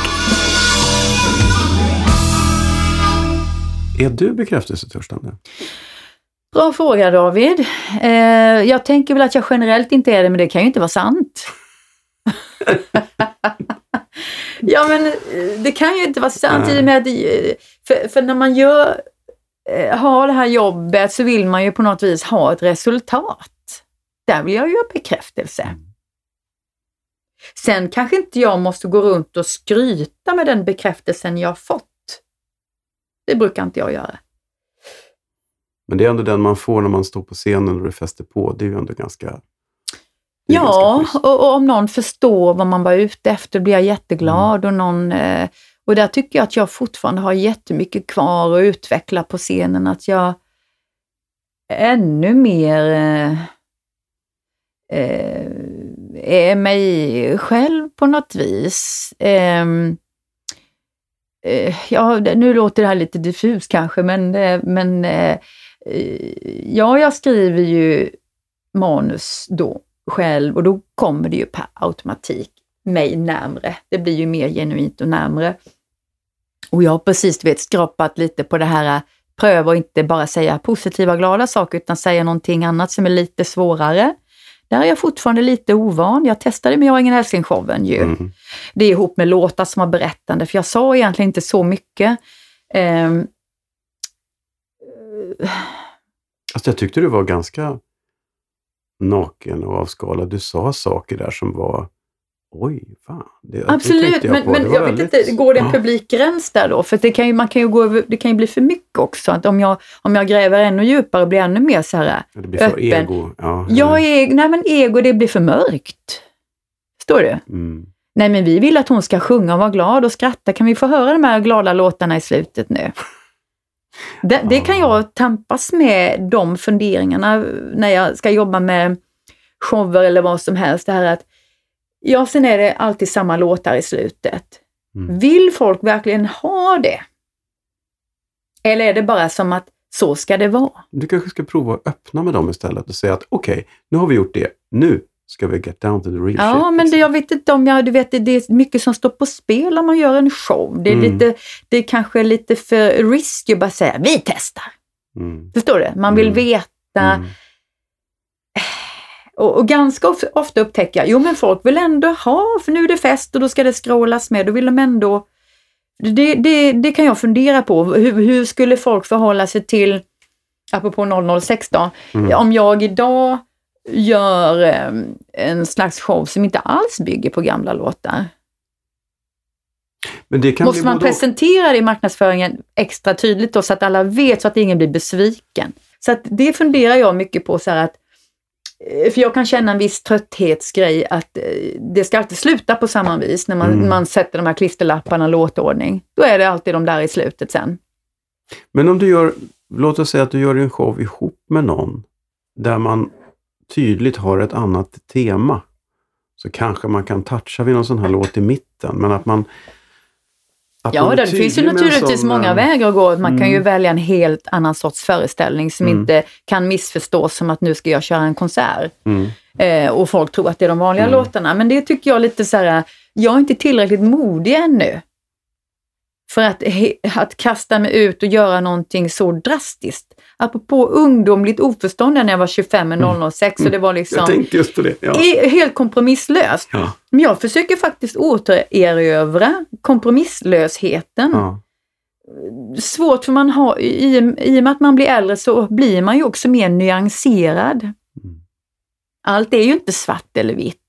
Är du bekräftelsetörstande? Bra fråga David. Eh, jag tänker väl att jag generellt inte är det, men det kan ju inte vara sant. ja, men eh, det kan ju inte vara sant i och med att, eh, för, för när man gör, eh, har det här jobbet så vill man ju på något vis ha ett resultat. Där vill jag ju ha bekräftelse. Sen kanske inte jag måste gå runt och skryta med den bekräftelsen jag fått. Det brukar inte jag göra. Men det är ändå den man får när man står på scenen och det fäster på. Det är ju ändå ganska... Ja, ganska och, och om någon förstår vad man var ute efter blir jag jätteglad. Och, någon, eh, och där tycker jag att jag fortfarande har jättemycket kvar att utveckla på scenen. Att jag ännu mer eh, eh, är mig själv på något vis. Ehm, eh, ja, nu låter det här lite diffus kanske, men, eh, men eh, eh, ja, jag skriver ju manus då själv och då kommer det ju per automatik mig närmre. Det blir ju mer genuint och närmre. Och jag har precis du vet, skrapat lite på det här, eh, pröva att inte bara säga positiva glada saker utan säga någonting annat som är lite svårare. Där är jag fortfarande lite ovan. Jag testade med Jag har ingen älskling-showen ju. Mm. Det är ihop med låtar som har berättande, för jag sa egentligen inte så mycket. Ehm, Alltså jag tyckte du var ganska naken och avskalad. Du sa saker där som var... Oj, fan. Det, det Absolut, tänkte jag men, men Det jag vet väldigt- inte, går det en Ja. publikgräns där då? För det kan ju, man kan ju gå över, det kan ju bli för mycket också. Att om, jag, om jag gräver ännu djupare och blir ännu mer så här, Ja, Det blir för öppen. ego. Ja, jag är, nej men ego det blir för mörkt. Förstår du? Mm. Nej men vi vill att hon ska sjunga och vara glad och skratta. Kan vi få höra de här glada låtarna i slutet nu? Det, det kan jag tampas med, de funderingarna, när jag ska jobba med shower eller vad som helst. Det här att, ja sen är det alltid samma låtar i slutet. Mm. Vill folk verkligen ha det? Eller är det bara som att så ska det vara? Du kanske ska prova att öppna med dem istället och säga att okej, nu har vi gjort det. Nu ska vi get down to the real Ja, shit. men liksom. det, jag vet inte om jag, du vet, det, det är mycket som står på spel om man gör en show. Det är, Mm. lite, det är kanske lite för risky att bara säga vi testar. Mm. Förstår du? Man vill Mm. veta. Och, och ganska of, ofta upptäcker jag, jo men folk vill ändå ha, för nu är det fest och då ska det scrollas med. Då vill de ändå... Det, det, det kan jag fundera på. Hur, hur skulle folk förhålla sig till, apropå 016, Mm. om jag idag gör eh, en slags show som inte alls bygger på gamla låtar. Men det kan Måste man presentera det i marknadsföringen extra tydligt då så att alla vet så att ingen blir besviken? Så att det funderar jag mycket på så att för jag kan känna en viss trötthetsgrej att eh, det ska alltid sluta på samma vis när man, Mm. man sätter de här klisterlapparna låtordning. Då är det alltid de där i slutet sen. Men om du gör, låt oss säga att du gör en show ihop med någon där man tydligt har ett annat tema. Så kanske man kan toucha vid någon sån här låt i mitten, men att man... Ja, det finns ju naturligtvis sån, många eh, vägar att gå. Man kan ju Mm. välja en helt annan sorts föreställning som Mm. inte kan missförstås som att nu ska jag köra en konsert. Mm. Eh, och folk tror att det är de vanliga Mm. låtarna. Men det tycker jag lite så här, jag är inte tillräckligt modig ännu. För att, att kasta mig ut och göra någonting så drastiskt. Apropå ungdomligt oförstånd när jag var 25 med 006 och det var Jag liksom tänkte just på det. Ja. helt kompromisslöst. Ja. Men jag försöker faktiskt återerövra kompromisslösheten. Ja. Svårt för man har, i, i och med att man blir äldre så blir man ju också mer nyanserad. Mm. Allt är ju inte svart eller vitt.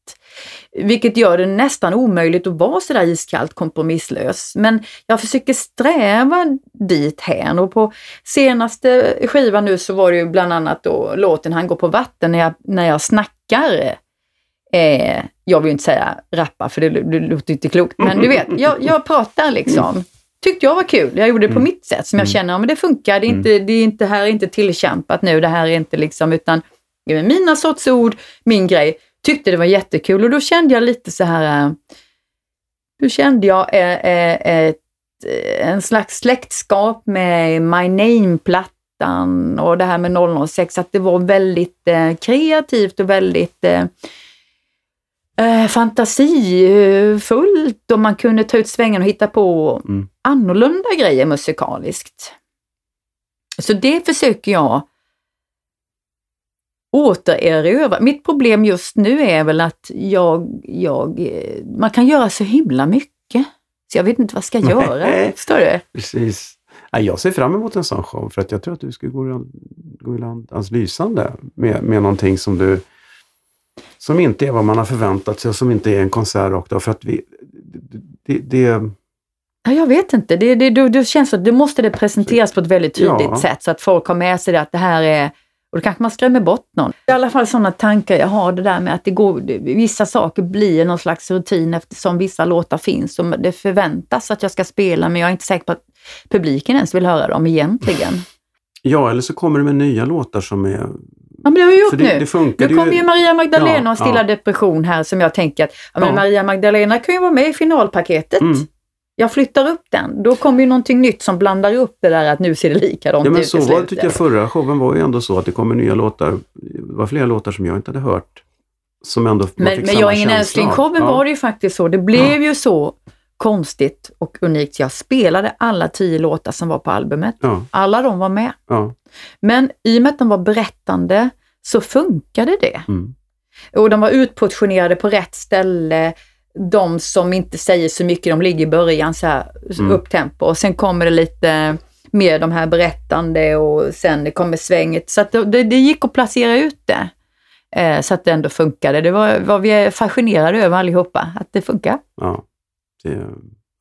Vilket gör det nästan omöjligt att vara sådär iskallt kompromisslös. Men jag försöker sträva dit hän och på senaste skivan nu så var det ju bland annat då låten Han går på vatten när jag, när jag snackar. Eh, jag vill inte säga rappa för det, det låter inte klokt, men du vet, jag, jag pratar liksom. Tyckte jag var kul. Jag gjorde det på Mm. mitt sätt som jag Mm. känner, ja, men det funkar. Det är inte, det är inte, här är inte tillkämpat nu, det här är inte liksom, utan det är mina sorts ord, min grej. Tyckte det var jättekul och då kände jag lite så här, eh, då kände jag eh, eh, ett, en slags släktskap med My Name-plattan och det här med 006, att det var väldigt kreativt och väldigt fantasifullt och man kunde ta ut svängen och hitta på Mm. annorlunda grejer musikaliskt. Så det försöker jag återerövra. Mitt problem just nu är väl att jag, jag, eh, man kan göra så himla mycket. Så jag vet inte vad jag ska göra. Förstår du? Precis. Jag ser fram emot en sån show för att jag tror att du skulle gå i, gå i land alldeles lysande med, med någonting som du som inte är vad man har förväntat sig och som inte är en konsert rakt av. För att vi, det, det, Ja, jag vet inte. Det, det, det, det känns att det måste det presenteras på ett väldigt tydligt Ja. sätt så att folk har med sig det att det här är och då kanske man skrämmer bort någon. I alla fall sådana tankar jag har, det där med att det går, vissa saker blir någon slags rutin eftersom vissa låtar finns och det förväntas att jag ska spela men jag är inte säker på att publiken ens vill höra dem egentligen. ja, eller så kommer det med nya låtar som är... Ja, men det har jag gjort det, nu. det Nu kommer ju Maria Magdalena Ja, och Stilla ja. depression här som jag tänker att ja, men. Maria Magdalena kan ju vara med i finalpaketet. Mm. Jag flyttar upp den. Då kommer ju någonting nytt som blandar upp det där att nu ser det likadant Ja, men ut så var slutet. tycker jag förra showen var ju ändå så att det kommer nya låtar. Det var flera låtar som jag inte hade hört. Som ändå Men, men jag är en känsla av. älskling-showen Ja. var det ju faktiskt så. Det blev ju så konstigt och unikt. Jag spelade alla tio låtar som var på albumet. Ja, Alla de var med. ja. Men i och med att de var berättande så funkade det. Mm. Och de var utportionerade på rätt ställe. De som inte säger så mycket, de ligger i början så här Mm. upptempo och sen kommer det lite mer de här berättande och sen det kommer svänget. Så att det, det, gick att placera ut det. Eh, så att det ändå funkade. Det var vad vi är fascinerade över allihopa, att det funkar. ja. Det,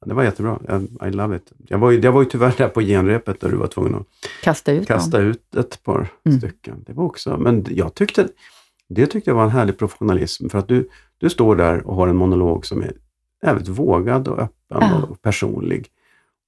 det var jättebra. I, I love it. Jag var, ju, jag var ju tyvärr där på genrepet där du var tvungen att Kasta ut dem. kasta ut ett par Mm. stycken. Det var också, men jag tyckte, det tyckte jag var en härlig professionalism för att du, du står där och har en monolog som är jävligt vågad och öppen Ja. och personlig.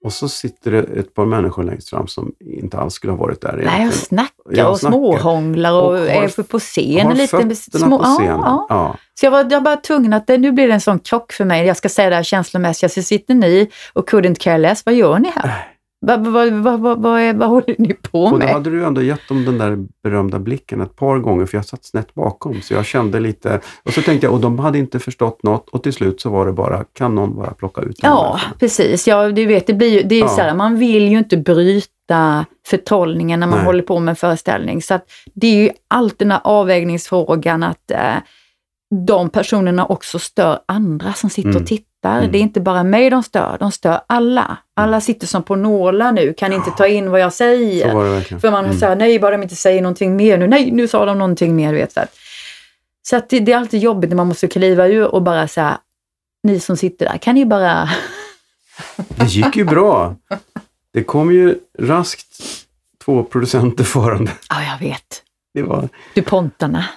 Och så sitter det ett par människor längst fram som inte alls skulle ha varit där Nej, egentligen. och snackar Ja, och snackar. småhånglar och, Och har- är på scen. har lite små, på scenen. Ja, ja. Ja. Så jag var, jag var tvungen att det, nu blir det en sån krock för mig. Jag ska säga det här känslomässiga. Så sitter ni och couldn't care less. Vad gör ni här? Vad, vad, vad, vad, vad, är- vad håller ni på Och då med? hade du ändå gett dem den där berömda blicken ett par gånger för jag satt snett bakom så jag kände lite och så tänkte jag och de hade inte förstått något och till slut så var det bara kan någon bara plocka ut den Ja, där? precis. Ja, du vet, det blir ju, det är ju Ja. så här, man vill ju inte bryta förtrollningen när man Nej. håller på med en föreställning. Så att det är ju alltid den här avvägningsfrågan att eh, de personerna också stör andra som sitter Mm. och tittar. Mm. Det är inte bara mig de stör, de stör alla. Alla sitter som på nålar nu, kan inte ta in vad jag säger. För man Mm. säger nej, bara de inte säger någonting mer nu. Nej, nu sa de någonting mer. Vet, så att, så det, det är alltid jobbigt när man måste kliva ur och bara säga, ni som sitter där, kan ni bara... Det gick ju bra. Det kom ju raskt två producenter farande. Ja, jag vet. Det var,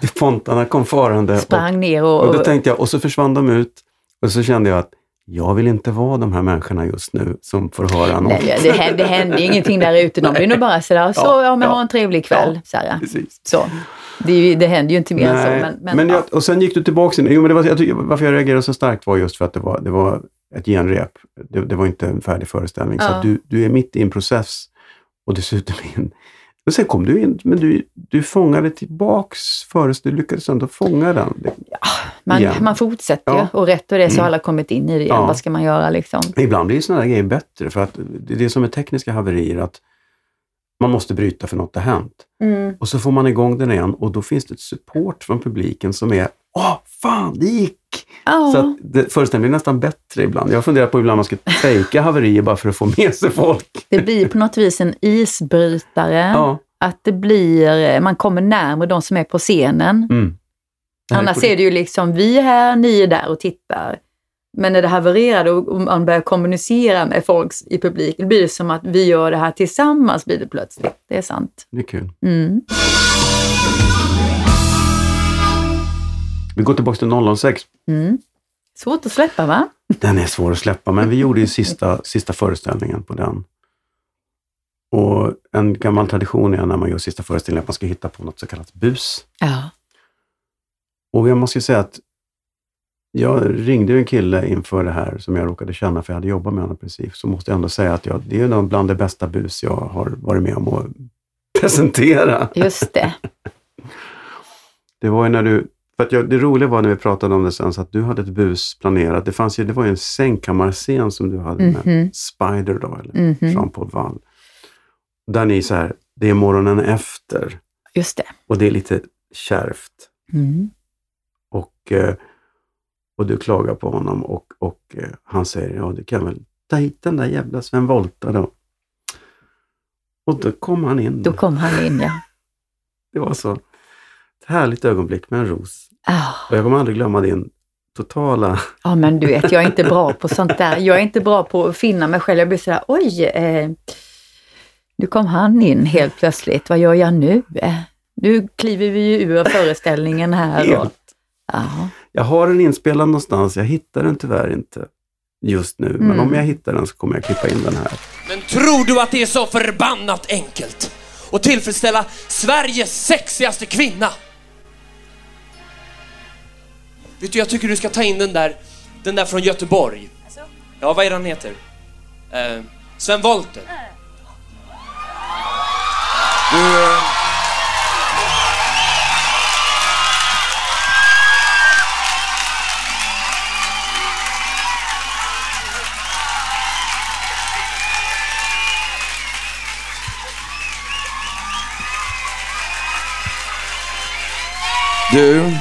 Du pontarna kom farande. Och, sprang ner och... och då tänkte jag, och så försvann de ut. Och så kände jag att jag vill inte vara de här människorna just nu som får höra något. nej, det, hände, det hände ingenting där ute. De blir nog bara sådär, så Ja, ja, men ja. ha en trevlig kväll. Ja. Så. Det, det händer ju inte mer än så. Men, men, ja. jag, och sen gick du tillbaka in. Jo, men det var, jag, varför jag reagerade så starkt var just för att det var, det var ett genrep. Det, det var inte en färdig föreställning. Så du, du är mitt i en process och dessutom in. Och sen kom du in, men du, du fångade tillbaks föreställningen. Du lyckades ändå fånga den. Man, igen. man fortsätter ju Ja. och rätt och det så Mm. har alla kommit in i det igen. Ja. Vad ska man göra liksom? Ibland blir sådana här grejer bättre för att det är det som är tekniska haverier. att Man måste bryta för något har hänt. Och så får man igång den igen och då finns det ett support från publiken som är Åh, fan, det gick! Ja. Så att det, föreställningen blir nästan bättre ibland. Jag funderar på ibland man ska fejka haverier bara för att få med sig folk. Det blir på något vis en isbrytare. Ja. Att det blir, man kommer närmare de som är på scenen. Mm. Annars är det ju liksom, vi är här, ni är där och tittar. Men när det havererar och och man börjar kommunicera med folk i publiken, det blir det som att vi gör det här tillsammans, blir det plötsligt. Det är sant. Det är kul. Mm. Vi går tillbaka till 006. Mm. Svårt att släppa va? Den är svår att släppa, men vi gjorde ju sista, sista föreställningen på den. Och en gammal tradition är när man gör sista föreställningen att man ska hitta på något så kallat bus. Ja. Och jag måste ju säga att jag ringde en kille inför det här som jag råkade känna, för jag hade jobbat med honom precis. Så måste jag ändå säga att jag, det är bland det bästa bus jag har varit med om att presentera. Just det. Det var ju när du, för att jag, det roliga var när vi pratade om det sen, så att du hade ett bus planerat. Det, fanns ju, det var ju en sängkammarscen som du hade med Mhm. Spider då, eller Mhm. Jean-Paul Wall. Där ni så här det är morgonen efter Just det. och det är lite kärvt. Mm. Och, eh, och du klagar på honom och, och eh, han säger, ja du kan väl ta hit den där jävla Sven Wollta då. Och då kom han in. Då kom han in, ja. Det var så ett härligt ögonblick med en ros. Ah. Och jag kommer aldrig glömma din totala... Ja, men du vet, jag är inte bra på sånt där. Jag är inte bra på att finna mig själv. Jag blir sådär, oj, eh, nu kom han in helt plötsligt. Vad gör jag nu? Eh, nu kliver vi ju ur föreställningen här. Helt. Ja. Jag har den inspelad någonstans, jag hittar den tyvärr inte just nu. Men Mm. om jag hittar den så kommer jag klippa in den här. Men tror du att det är så förbannat enkelt? Att tillfredsställa Sveriges sexigaste kvinna? Vet du, jag tycker du ska ta in den där, den där från Göteborg. Ja, vad är han heter? Eh, Sven Wollter. Du... Du.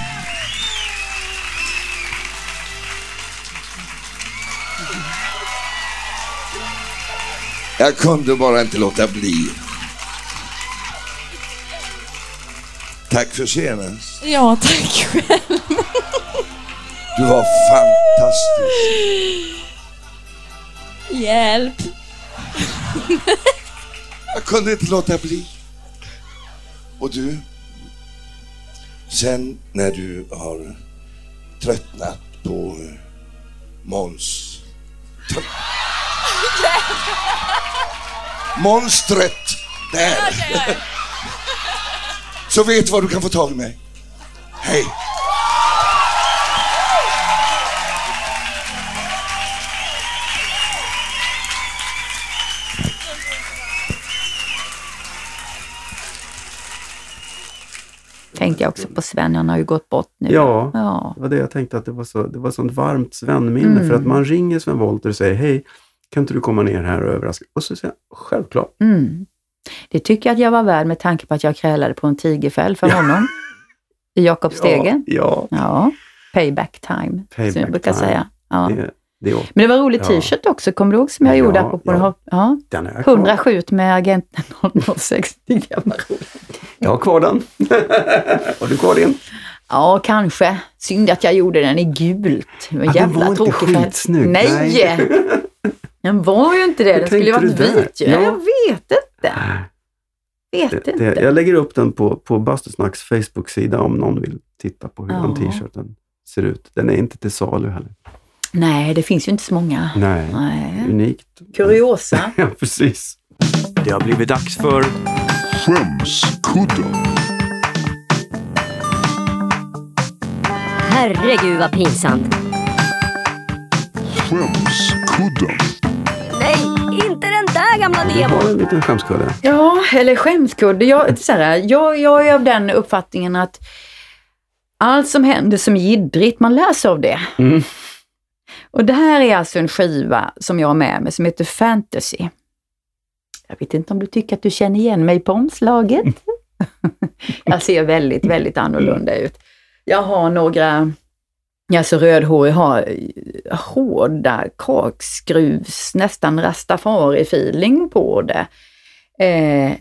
Jag kunde bara inte låta bli. Tack för senast. Ja, tack själv. Du var fantastisk. Hjälp. Jag kunde inte låta bli. Och du, sen när du har tröttnat på Måns... Tr- Monstret där. Så vet du var du kan få tag i mig. Hej. Tänkte jag också på Sven, han har ju gått bort nu. Ja, ja. det var det jag tänkte att det var så, det var sånt varmt Sven-minne. Mm. För att man ringer Sven Wollter och säger, hej, kan inte du komma ner här och överraska? Och så säger jag, självklart. Mm. Det tycker jag att jag var värd med tanke på att jag krälade på en tigerfäll för honom. I Jakobstegen. Ja, Ja. Payback time, som Payback jag brukar time. säga. Ja. ja. Det, det, är- Men det var en rolig Ja. t-shirt också, kommer du ihåg som jag Ja, gjorde? Ja. den här- ja. den är jag kvar. 100 skjut med agenten 006. Det var roligt. Jag har kvar den. Har du kvar din? Ja, kanske. Synd att jag gjorde den i gult. Det var Ja, den jävla var inte skitsnygg. Nej! Nej. Den var ju inte det. Den skulle ju varit vit ju. Ja. Jag vet inte. Vet Det, inte. det, jag lägger upp den på, på Bastusnacks Facebook-sida om någon vill titta på hur Ja. den t-shirten ser ut. Den är inte till salu heller. Nej, det finns ju inte så många. Nej, Nej. unikt. Kuriosa. Ja, precis. Det har blivit dags för Skämskudden. Herregud vad pinsamt. Skämskudden. Nej, inte den där gamla Vi har demon. en liten skämskudde. Ja, eller skämskudde. Jag, så här, jag, jag är av den uppfattningen att allt som händer som är jiddrigt, man lär sig av det. Mm. Och det här är alltså en skiva som jag har med mig som heter Fantasy. Jag vet inte om du tycker att du känner igen mig på omslaget? jag ser väldigt, väldigt annorlunda ut. Jag har några, alltså rödhårig, har hårda kakskruvs, nästan rastafari-feeling på det. Eh,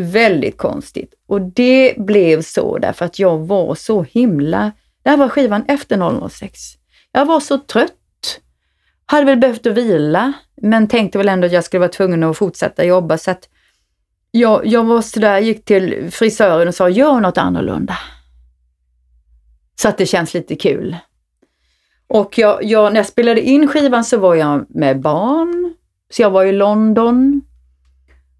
väldigt konstigt. Och det blev så därför att jag var så himla... Det här var skivan efter 006. Jag var så trött. Hade väl behövt att vila, men tänkte väl ändå att jag skulle vara tvungen att fortsätta jobba. Så att jag, jag var sådär, gick till frisören och sa, gör något annorlunda. Så att det känns lite kul. Och jag, jag, när jag spelade in skivan så var jag med barn. Så jag var i London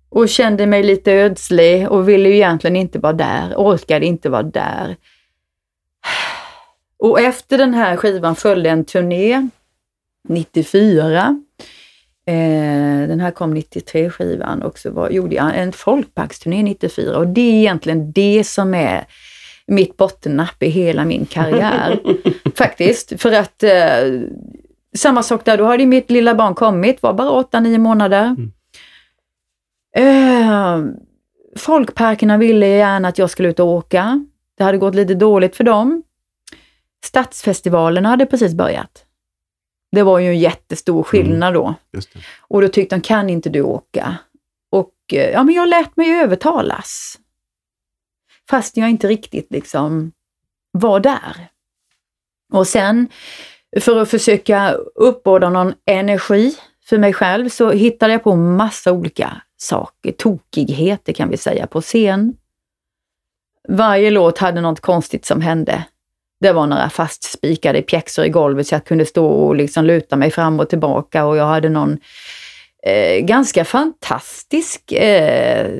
och kände mig lite ödslig och ville ju egentligen inte vara där, orkade inte vara där. Och efter den här skivan följde en turné 94. Eh, den här kom 93 skivan och så var, gjorde jag en folkparksturné 94 och det är egentligen det som är mitt bottennapp i hela min karriär. Faktiskt, för att eh, samma sak där, då hade mitt lilla barn kommit, var bara 8-9 månader. Eh, folkparkerna ville gärna att jag skulle ut och åka. Det hade gått lite dåligt för dem. Stadsfestivalerna hade precis börjat. Det var ju en jättestor skillnad då. Och då tyckte de, kan inte du åka? Och eh, ja, men jag lät mig övertalas. Fast jag inte riktigt liksom var där. Och sen för att försöka uppbåda någon energi för mig själv så hittade jag på massa olika saker, tokigheter kan vi säga, på scen. Varje låt hade något konstigt som hände. Det var några fastspikade pjäxor i golvet så jag kunde stå och liksom luta mig fram och tillbaka och jag hade någon eh, ganska fantastisk eh,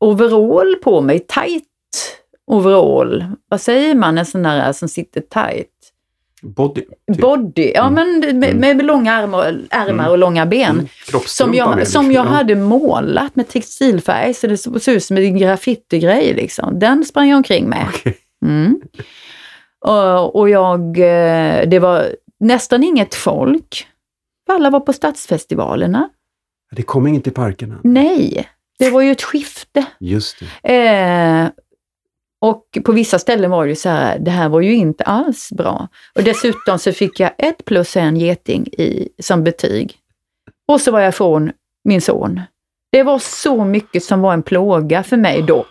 overall på mig, tight overall. Vad säger man, en sån där som sitter tight? Body. typ. Body, ja men med, med långa armar, ärmar och långa ben. Mm. Som jag, med, som liksom. jag Ja. hade målat med textilfärg så det såg ut som en graffitigrej. Liksom. Den sprang jag omkring med. Okej. Mm. Och, jag, eh, det var nästan inget folk. Alla var på stadsfestivalerna. Det kom inget i parkerna. Nej, det var ju ett skifte. Just. Eh, och på vissa ställen var det ju så här, det här var ju inte alls bra. Och dessutom så fick jag ett plus en geting i, som betyg. Och så var jag från min son. Det var så mycket som var en plåga för mig då.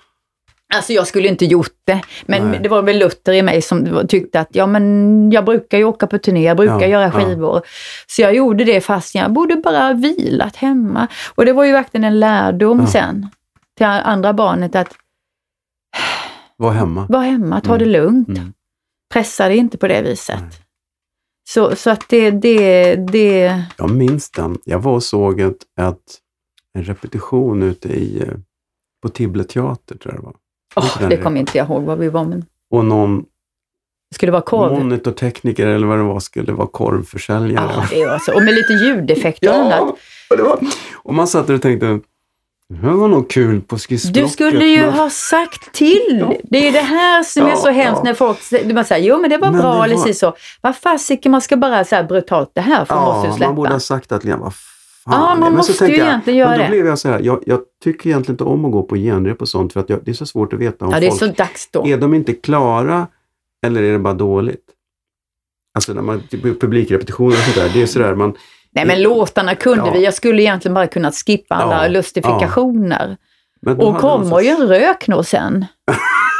Alltså jag skulle inte gjort det, men Nej. det var väl Luther i mig som tyckte att ja men jag brukar ju åka på turné, jag brukar Ja, göra ja. skivor. Så jag gjorde det fast jag borde bara vilat hemma. Och det var ju verkligen en lärdom Ja. sen till andra barnet att Var hemma. var hemma, ta Mm. det lugnt. Mm. Pressa det inte på det viset. Nej. Så, så att det, det, det, Jag minns den. Jag var och såg ett, ett, en repetition ute i, eh, på Tibble teater, tror jag det var. Den det är- kommer inte jag ihåg vad vi var, men Och någon skulle vara korv? monitortekniker eller vad det var skulle vara korvförsäljare. Ja, det var så. Och med lite ljudeffekter och annat. och, det var, och man satt och tänkte, det var nog kul på skissblocket. Du skulle ju men- ha sagt till. Ja. Det är det här som är Ja, så hemskt ja. när folk säger, man säger, jo men det var Men bra det eller var- si så. Vad fasiken, man ska bara så här brutalt, det här får måste du Ja, släppa. man borde ha sagt att Lena, vad fan. Ja, man Men så måste ju jag, egentligen göra men då det. blev jag så här, jag, jag tycker egentligen inte om att gå på genrep och sånt för att jag, det är så svårt att veta om ja, det är folk så dags då. Är de inte klara eller är det bara dåligt? Alltså när man, typ, publikrepetitioner och sådär, det är sådär man... Nej men låtarna kunde Ja. vi, jag skulle egentligen bara kunnat skippa alla Ja, lustifikationer. Då Och man kommer ju en rök nog sen.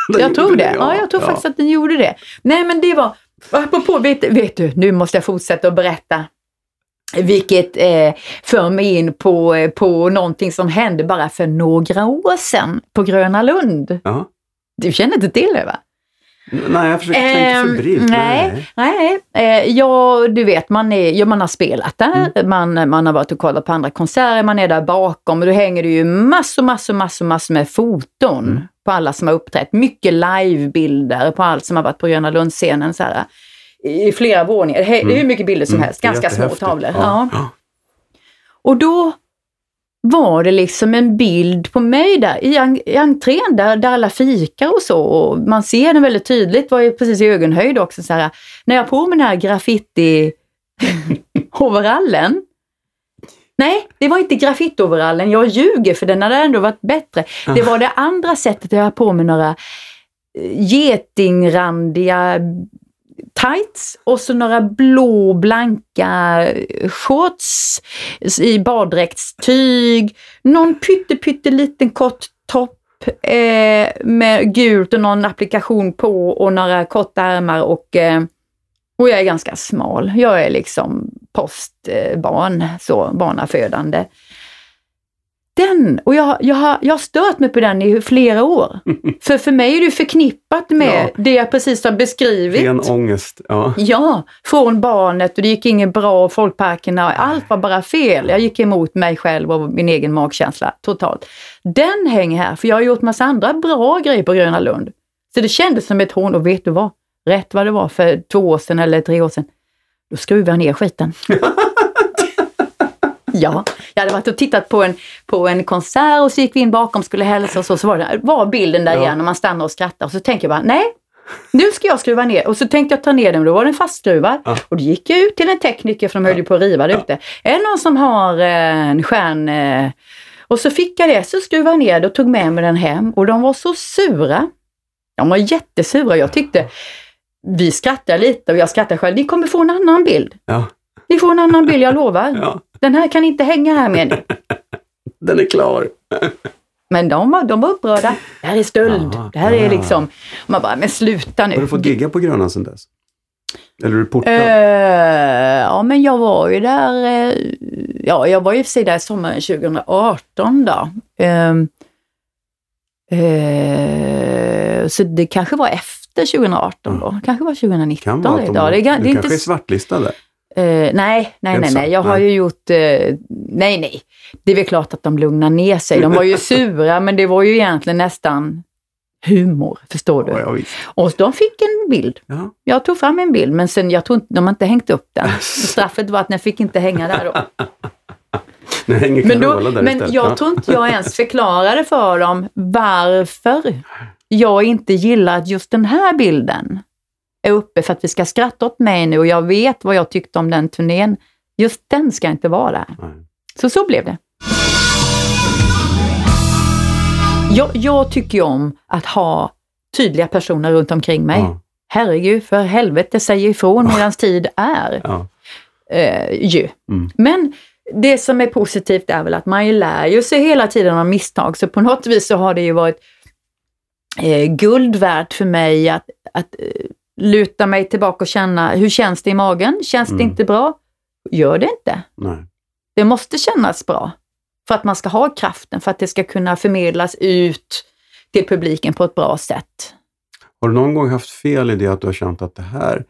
Jag tror det. Ja, jag tror ja. faktiskt att den gjorde det. Nej, men det var... Apropå, vet, vet du, nu måste jag fortsätta att berätta. Vilket eh, för mig in på, eh, på någonting som hände bara för några år sedan på Gröna Lund. Ja. Du känner inte till det va? Nej, jag försöker tänka Ehm, febrilt. nej, nej. Eh, ja, du vet, man, är, ja, man har spelat där, Mm. man, man har varit och kollat på andra konserter, man är där bakom och då hänger det ju massor, massor, massor, massor med foton Mm. på alla som har uppträtt. Mycket livebilder på allt som har varit på Gröna Lund-scenen. Så här, I flera våningar. Är hur mycket bilder som Mm, helst, ganska små tavlor. Ja. Ja. Och då var det liksom en bild på mig där i, en, i entrén där, där alla fikar och så. Och man ser den väldigt tydligt, var ju precis i ögonhöjd också. Så här, när jag på mig den här graffiti-overallen. Nej, det var inte graffiti-overallen. Jag ljuger för den hade ändå varit bättre. Det var det andra sättet jag har på mig några eh, getingrandiga tights och så några blå blanka shorts i baddräktstyg. Någon pytte, pytte liten kort topp eh, med gult och någon applikation på och några korta ärmar och, eh, och jag är ganska smal. Jag är liksom postbarn, så barnafödande. Den, och jag, jag, har, jag har stört mig på den i flera år. För för mig är det förknippat med Ja. det jag precis har beskrivit. Ren ångest. Ja. Ja, från barnet och det gick inget bra, folkparkerna, allt var bara fel. Jag gick emot mig själv och min egen magkänsla totalt. Den hänger här, för jag har gjort massa andra bra grejer på Gröna Lund. Så det kändes som ett hån och vet du vad? Rätt vad det var för två år sedan eller tre år sedan. Då skruvade jag ner skiten. Ja, jag hade varit och tittat på en, på en konsert och så gick vi in bakom skulle hälsa och så, så var, det, var bilden där Ja. igen och man stannar och skrattar och så tänker jag bara, nej, nu ska jag skruva ner. Och så tänkte jag ta ner den och då var den fastskruvad. Ja. Och då gick jag ut till en tekniker för de höll ju på att riva det ute. Är det någon som har eh, en stjärn... Eh, Och så fick jag det, så skruvade jag ner det och tog med mig den hem och de var så sura. De var jättesura. Jag tyckte, vi skrattade lite och jag skrattade själv. Ni kommer få en annan bild. Ja, Ni får en annan bild, jag lovar. ja. Den här kan inte hänga här med. Den är klar. Men de var, de var upprörda. Det här är stöld. Jaha, det här är liksom... Man bara, men sluta nu. Har du fått gigga på Grönan sedan dess? Eller är du portad? Eh, ja, men jag var ju där, eh, ja, jag var ju för sig där sommaren 2018 då. Eh, så det kanske var efter 2018 då, kanske var 2019. kan vara att de, det, du det är kanske inte, är svartlistad där. Eh, nej, nej, nej, nej, jag har ju gjort, eh, nej, nej. Det är väl klart att de lugnar ner sig. De var ju sura, men det var ju egentligen nästan humor, förstår du. Ja, ja. Och de fick en bild. Ja. Jag tog fram en bild men sen, jag tror inte, de har inte hängt upp den. Straffet var att den fick inte hänga där då. Men, då, där men istället. jag Ja. tror inte jag ens förklarade för dem varför jag inte gillar just den här bilden uppe för att vi ska skratta åt mig nu och jag vet vad jag tyckte om den turnén. Just den ska inte vara där. Nej. Så så blev det. Jag, jag tycker ju om att ha tydliga personer runt omkring mig. Ja. Herregud, för helvete, säg ifrån medan tid är. Ja. Eh, ju. Mm. Men det som är positivt är väl att man ju lär ju sig hela tiden av misstag, så på något vis så har det ju varit eh, guld värt för mig att, att eh, luta mig tillbaka och känna, hur känns det i magen? Känns det Mm. inte bra? Gör det inte. Nej. Det måste kännas bra för att man ska ha kraften, för att det ska kunna förmedlas ut till publiken på ett bra sätt. Har du någon gång haft fel i det att du har känt att det här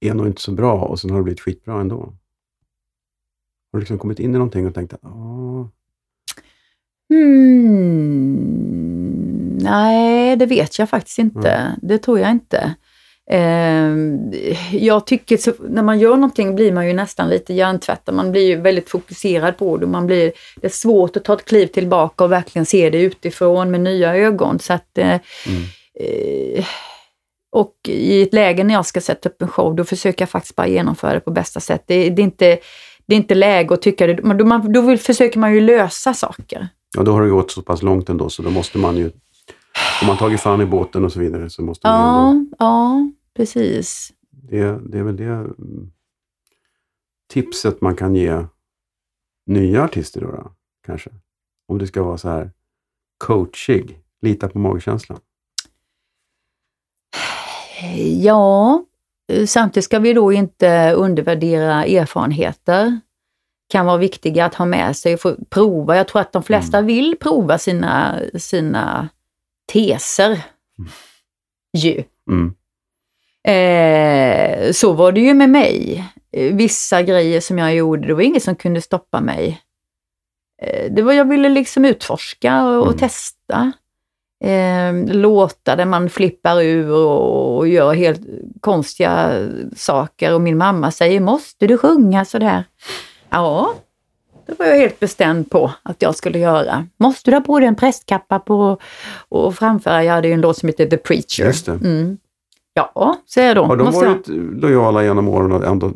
är nog inte så bra och sen har det blivit skitbra ändå? Har du liksom kommit in i någonting och tänkt att Åh, Hmm, nej, det vet jag faktiskt inte. Det tror jag inte. Eh, jag tycker, så, när man gör någonting blir man ju nästan lite hjärntvättad. Man blir ju väldigt fokuserad på det. och Man blir, det är svårt att ta ett kliv tillbaka och verkligen se det utifrån med nya ögon. Så att, eh, eh, och i ett läge när jag ska sätta upp en show, då försöker jag faktiskt bara genomföra det på bästa sätt. Det, det, är, inte, det är inte läge att tycka det. Man, då, man, då vill, försöker man ju lösa saker. ja, då har det gått så pass långt ändå så då måste man ju, om man tagit fan i båten och så vidare så måste man ju ändå, Ja, ja, precis. det, det är väl det mm, tipset man kan ge nya artister då, då kanske? Om det ska vara så här coachig, lita på magkänslan. Ja, samtidigt ska vi då inte undervärdera erfarenheter. Kan vara viktiga att ha med sig och prova. Jag tror att de flesta vill prova sina, sina teser. Ju. Mm. Eh, så var det ju med mig. Eh, Vissa grejer som jag gjorde, det var ingen som kunde stoppa mig. Eh, det var, jag ville liksom utforska och, och Mm. testa. Eh, låtar där man flippar ur och, och gör helt konstiga saker och min mamma säger måste du sjunga sådär? Ja, det var jag helt bestämd på att jag skulle göra. Måste du ha på dig en prästkappa på och framföra? Jag hade ju en låt som heter The Preacher. Just det. Mm. Ja, säger jag då. Har de Måste jag- varit lojala genom åren och ändå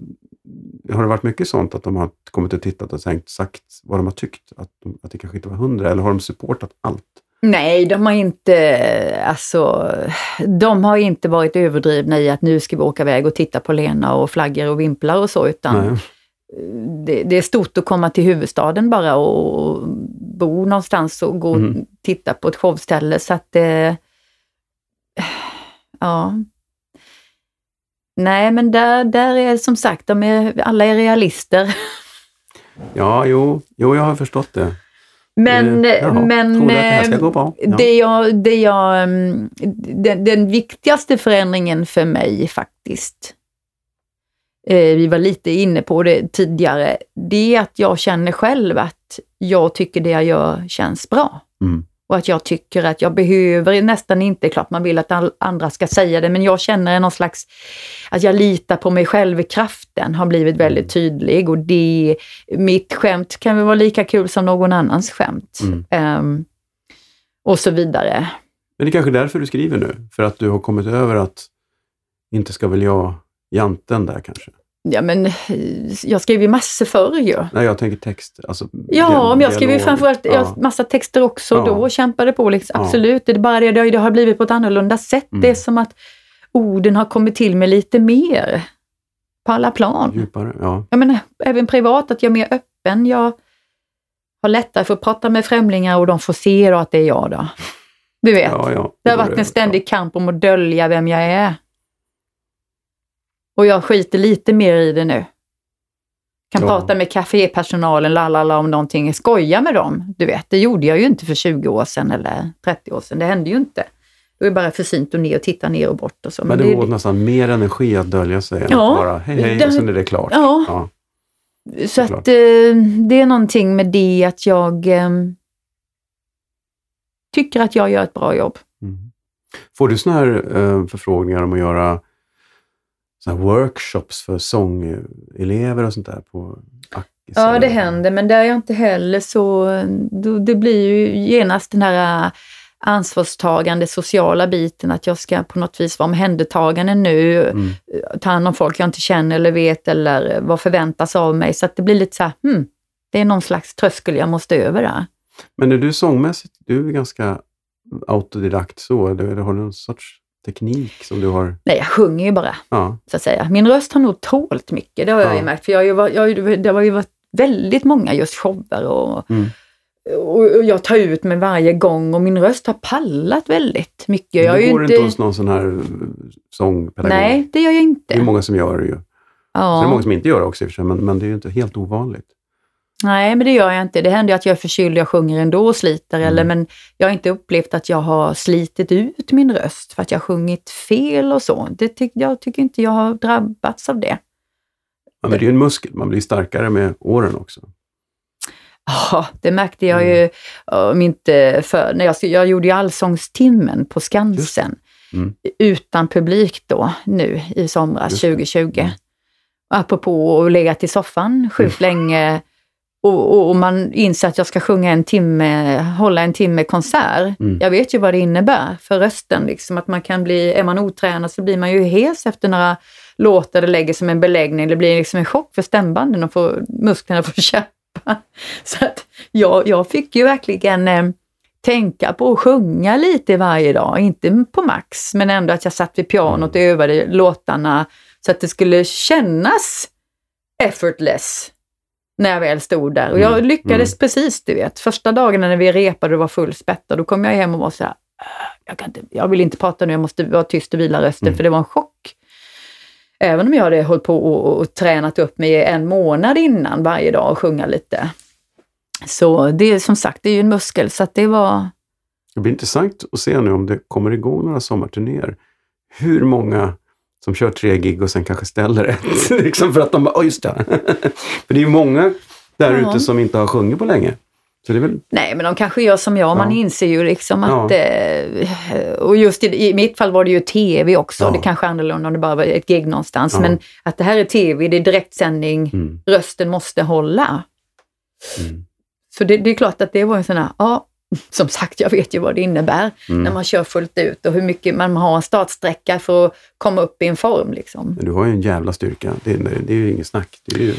har det varit mycket sånt att de har kommit och tittat och tänkt, sagt vad de har tyckt? Att, de, att det kanske inte var hundra, eller har de supportat allt? Nej, de har inte, alltså, de har inte varit överdrivna i att nu ska vi åka iväg och titta på Lena och flaggor och vimplar och så, utan Nej. Det, det är stort att komma till huvudstaden bara och bo någonstans och gå och Mm. titta på ett showställe. Så att det... Ja. Nej, men där, där är som sagt, de är, alla är realister. Ja, jo, jo, jag har förstått det. Men, Eh, jaha, men det eh, bra? Ja. det jag, det jag, mm, den, den viktigaste förändringen för mig faktiskt, vi var lite inne på det tidigare, det är att jag känner själv att jag tycker det jag gör känns bra. Mm. Och att jag tycker att jag behöver nästan inte, klart man vill att andra ska säga det, men jag känner någon slags, att jag litar på mig själv, kraften har blivit väldigt tydlig och det, mitt skämt kan väl vara lika kul som någon annans skämt. Mm. Ehm, och så vidare. Men det är kanske därför du skriver nu? För att du har kommit över att inte ska väl jag janten där kanske? Ja men jag skrev ju massor förr ju. Nej, jag tänker text. Alltså, Ja, men jag skrev ju framförallt Ja. massa texter också Ja. då och kämpade på. Liksom. Ja. Absolut, det är bara det, det har- det blivit på ett annorlunda sätt. Mm. Det är som att orden har kommit till mig lite mer på alla plan. Djupare, ja. Jag menar, även privat, att jag är mer öppen. Jag har lättare för att prata med främlingar och de får se då att det är jag då. Du vet, ja, ja. det har varit en ständig kamp om att dölja vem jag är. Och jag skiter lite mer i det nu. Kan Ja. prata med kafépersonalen, lalala, om någonting, skoja med dem. Du vet, det gjorde jag ju inte för 20 år sedan eller 30 år sedan. Det hände ju inte. Det var bara för sent och ner och titta ner och bort och så. Men det går åt nästan mer energi att dölja sig än Ja, att bara hej hej och sen är det klart. Ja. Ja. Så Såklart. att eh, det är någonting med det att jag eh, tycker att jag gör ett bra jobb. Mm. Får du såna här eh, förfrågningar om att göra såna workshops för sångelever och sånt där på Ackis? Ja, det händer, men där är jag inte heller så... Det blir ju genast den här ansvarstagande sociala biten, att jag ska på något vis vara omhändertagande nu, Mm. ta hand om folk jag inte känner eller vet eller vad förväntas av mig. Så att det blir lite så här, hmm, det är någon slags tröskel jag måste över där. Men är du sångmässigt, du är ganska autodidakt så, eller har du någon sorts teknik som du har? Nej, jag sjunger ju bara, Ja, så att säga. Min röst har nog tålt mycket, det har jag Ja. ju märkt. För jag jag, ju- det har ju varit väldigt många just shower och Mm. och och jag tar ut mig varje gång och min röst har pallat väldigt mycket. Jag du ju går inte... hos någon sån här eh, sångpedagog? Nej, det gör jag Det inte. är många som gör det ju. Så det är Ja. många som inte gör det också i och för men, men det är ju inte helt ovanligt. Nej, men det gör jag inte. Det händer att jag är förkyld jag sjunger ändå och sliter, Mm. eller, men jag har inte upplevt att jag har slitit ut min röst för att jag har sjungit fel och så. Det ty- jag tycker inte jag har drabbats av det. Ja, men det är ju en muskel, man blir starkare med åren också. Ja, det märkte jag Mm. ju om inte för, när jag, jag gjorde ju Allsångstimmen på Skansen Mm. utan publik då nu i somras Just det. 2020. Apropå att legat i soffan sjukt Mm. länge och, och, och man inser att jag ska sjunga en timme, hålla en timme konsert. Mm. Jag vet ju vad det innebär för rösten. Liksom, att man kan bli, är man otränad så blir man ju hes efter några låtar det lägger som en beläggning. Det blir liksom en chock för stämbanden och får, musklerna får kämpa. Så att jag, jag fick ju verkligen eh, tänka på att sjunga lite varje dag. Inte på max, men ändå att jag satt vid pianot och övade låtarna så att det skulle kännas effortless när jag väl stod där. Och jag Mm, lyckades mm. precis, du vet. Första dagen när vi repade och var fullspättad, då kom jag hem och var så här, "Äh, jag, kan inte, jag vill inte prata nu, jag måste vara tyst och vila rösten, Mm. för det var en chock. Även om jag hade hållit på och, och tränat upp mig en månad innan varje dag och sjunga lite. Så det är som sagt, det är ju en muskel, så att det var... Det blir intressant att se nu om det kommer igång några sommarturnéer. Hur många som kör tre gig och sen kanske ställer ett. liksom för att de bara, oh, just det. för det är ju många där Ja. ute som inte har sjungit på länge. Väl, Nej, men de kanske gör som jag. Man Ja. inser ju liksom att... Ja. Eh, och just i, i mitt fall var det ju tv också. Ja. Det kanske är annorlunda om det bara var ett gig någonstans. Ja. Men att det här är tv, det är direktsändning, mm, rösten måste hålla. mm, Så det, det är klart att det var en sån här, ja, som sagt, jag vet ju vad det innebär mm. när man kör fullt ut och hur mycket man har en startsträcka för att komma upp i en form. Liksom. Men du har ju en jävla styrka. Det, är- det är ju inget snack. Ju,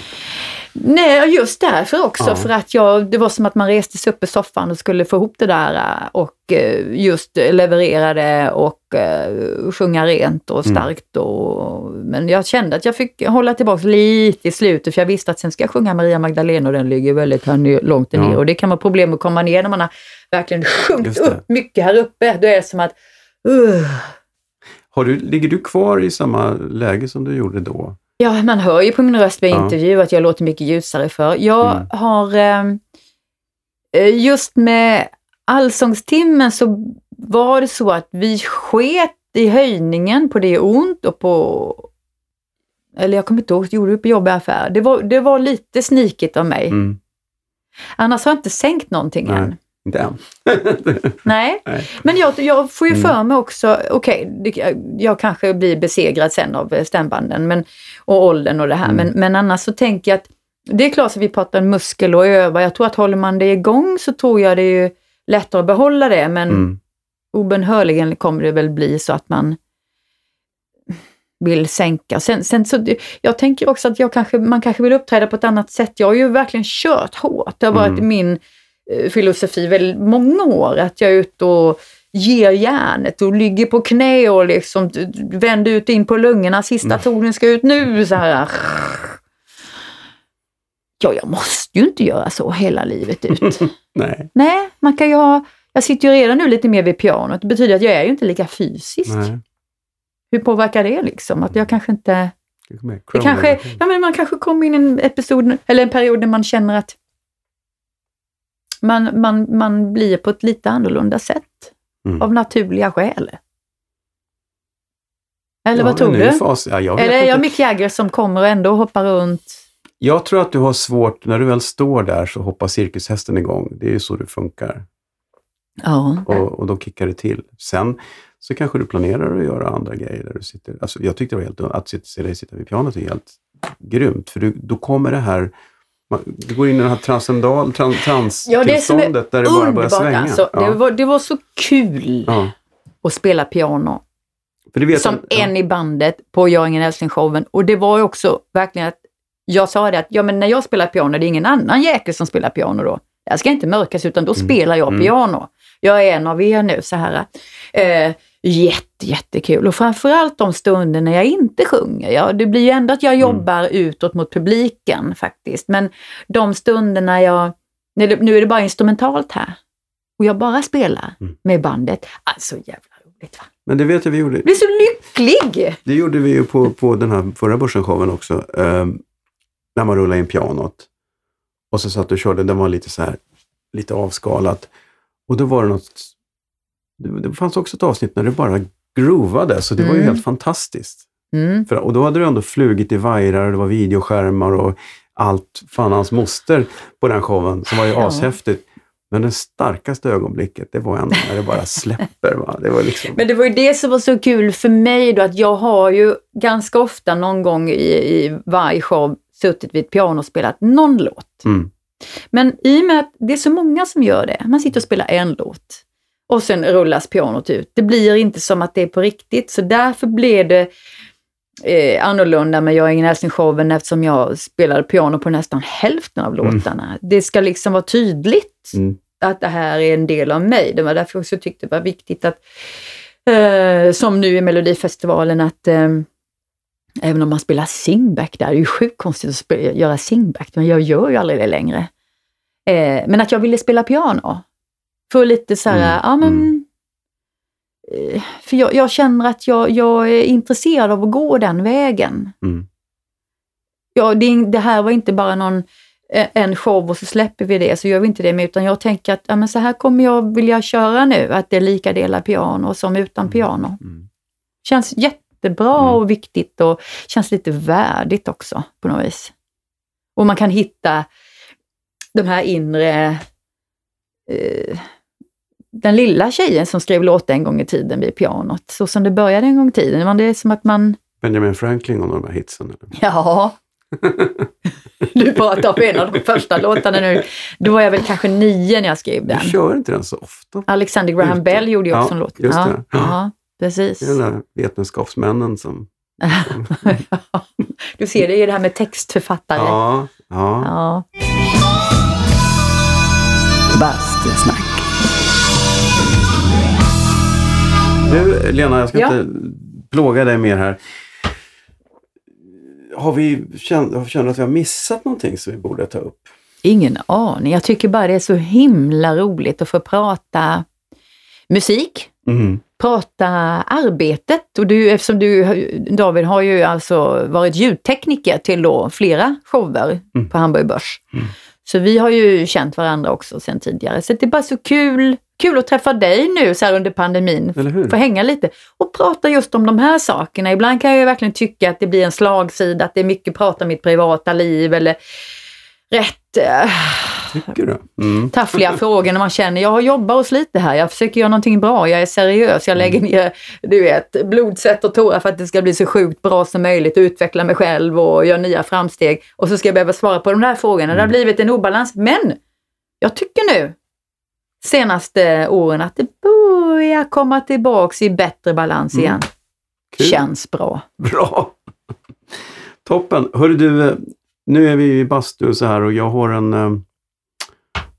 Nej, just därför också. Ja. För att jag, det var som att man reste sig upp i soffan och skulle få ihop det där äh, och eh, just leverera det och eh, sjunga rent och Mm. starkt. Och, men jag kände att jag fick hålla tillbaka lite i slutet för jag visste att sen ska jag sjunga Maria Magdalena och den ligger väldigt här ner, långt Ja. ner. Och det kan vara problem att komma ner när man har verkligen sjungit upp mycket här uppe. Då är det som att uh, har du, ligger du kvar i samma läge som du gjorde då? Ja, man hör ju på min röst vid Ja. intervju att jag låter mycket ljusare för. Jag Mm. har ehm, eh, just med Allsångstimmen så var det så att vi sket i höjningen på det ont och på eller jag kommer inte ihåg, gjorde du på jobb i affär? Det var, det var lite snikigt av mig. Mm, Annars har jag inte sänkt någonting Nej. än. inte än. Nej, Nej. men jag, jag får ju Mm. för mig också, okej, det- jag kanske blir besegrad sen av eh, stämbanden men, och åldern och det här, Mm. men, men annars så tänker jag att det är klart att vi pratar muskel och öva. Jag tror att håller man det igång så tror jag det är lättare att behålla det, men Obönhörligen kommer det väl bli så att man vill sänka. Sen, sen så, jag tänker också att jag kanske, man kanske vill uppträda på ett annat sätt. Jag har ju verkligen kört hårt. Det har varit Mm. min eh, filosofi väldigt många år, att jag är ute och ger järnet och ligger på knä och liksom vänder ut in på lungorna. Sista Mm. tonen ska ut nu. Så här. Ja, jag måste ju inte göra så hela livet ut. Nej. Nej, man kan ju ha... Jag sitter ju redan nu lite mer vid pianot. Det betyder att jag är ju inte lika fysisk. Nej. Hur påverkar det liksom? Att jag kanske inte... Det kanske, ja, men man kanske kommer in i en episod, eller en period där man känner att man, man, man blir på ett lite annorlunda sätt. Mm. Av naturliga skäl. Eller Ja, vad tror du? Fas. Ja, jag, Eller är jag Mick Jagger som kommer och ändå hoppar runt? jag tror att du har svårt, när du väl står där så hoppar cirkushästen igång. Det är ju så det funkar. Ja. Och, och då kickar det till. Sen så kanske du planerar att göra andra grejer där du sitter. Alltså, jag tyckte det var helt att sitta, se dig sitta vid pianot är helt grymt. För du, då kommer det här, du går in i det här transcendal, tran, Ja, det som är där det bara börjar svänga. alltså. ja. Det, var, det var så kul ja. att spela piano. Det som jag- en i bandet på Jag är ingen älskling-showen. Och det var också verkligen att jag sa det att ja, men när jag spelar piano, det är ingen annan jäkel som spelar piano då. Jag ska inte mörkas utan då spelar jag Mm. piano. Jag är en av er nu så här. Eh, jätte, jättekul. Och framförallt de stunder när jag inte sjunger. Ja, det blir ju ändå att jag Mm. jobbar utåt mot publiken faktiskt. Men de stunderna jag, nu är det- bara instrumentalt här. Och jag bara spelar Mm. med bandet. Alltså jävla roligt va? Men det vet jag vi gjorde. Jag blir så lycklig! Det gjorde vi ju på, på den här förra börsen också. ehm, när man rullade in pianot. Och så satt du och körde, den var lite så här, lite avskalat. Och då var det något, det, fanns också ett avsnitt när det bara groovade, så det var ju Mm. helt fantastiskt. Mm. För, och då hade du ändå flugit i vajrar, och det var videoskärmar och allt, fan hans moster på den showen, som var ju Ja. ashäftigt. Men det starkaste ögonblicket, det var ändå när det bara släpper. Va? Det var liksom... Men det var ju det som var så kul för mig då, att jag har ju ganska ofta någon gång i, i varje show suttit vid ett piano och spelat någon låt. Mm. Men i och med att det är så många som gör det, man sitter och spelar en låt och sen rullas pianot ut. Det blir inte som att det är på riktigt, så därför blev det eh, annorlunda med Jag är ingen älskling-showen eftersom jag spelade piano på nästan hälften av Mm. låtarna. Det ska liksom vara tydligt Mm. att det här är en del av mig. Det var därför jag också tyckte det var viktigt att, eh, som nu i Melodifestivalen, att eh, även om man spelar singback där, det är ju sjukt konstigt att spe- göra singback, men jag gör ju aldrig det längre. Eh, men att jag ville spela piano. För lite så här, Mm, ja men... mm. eh, För jag, jag känner att jag, jag är intresserad av att gå den vägen. Mm. Ja, det, det här var inte bara någon eh, en show och så släpper vi det, så gör vi inte det. med, Utan jag tänker att ja, men så här kommer jag vilja köra nu, att det är lika delar piano som utan piano. Mm. Känns jättebra Mm. och viktigt och känns lite värdigt också på något vis. Och man kan hitta de här inre... Eh, den lilla tjejen som skrev låtar en gång i tiden vid pianot, så som det började en gång i tiden. Men det är som att man Benjamin Franklin och de här hitsen. Eller? Ja. Du pratar om en av de första låtarna nu. Då var jag väl kanske nio när jag skrev den. Du kör inte den så ofta. Alexander Graham. Bell gjorde ju också Ja, en låt. just ja, det. ja, precis. Det är de där vetenskapsmännen som... Du ser, det är ju det här med textförfattare. Ja. Ja, ja. Bastusnack. Du Lena, jag ska Ja. inte plåga dig mer här. Har vi känt, känt att vi har missat någonting som vi borde ta upp? Ingen aning. Jag tycker bara det är så himla roligt att få prata musik, Mm. prata arbetet. Och du, eftersom du, David, har ju alltså varit ljudtekniker till då flera shower Mm. på Hamburg Börs. Mm. Så vi har ju känt varandra också sedan tidigare. Så det är bara så kul, kul att träffa dig nu så här under pandemin. Få hänga lite och prata just om de här sakerna. Ibland kan jag ju verkligen tycka att det blir en slagsida, att det är mycket prata om mitt privata liv eller rätt Tycker du? Mm. taffliga frågor när man känner jag jobbar och sliter här, jag försöker göra någonting bra, jag är seriös, jag lägger ner du vet, blod, svett och tårar för att det ska bli så sjukt bra som möjligt utveckla mig själv och göra nya framsteg. Och så ska jag behöva svara på de där frågorna. Det har blivit en obalans. Men jag tycker nu, senaste åren, att det börjar komma tillbaks i bättre balans Mm. igen. Kul. Känns bra. Bra! Toppen! Hörru du, eh, nu är vi i bastu så här och jag har en, eh,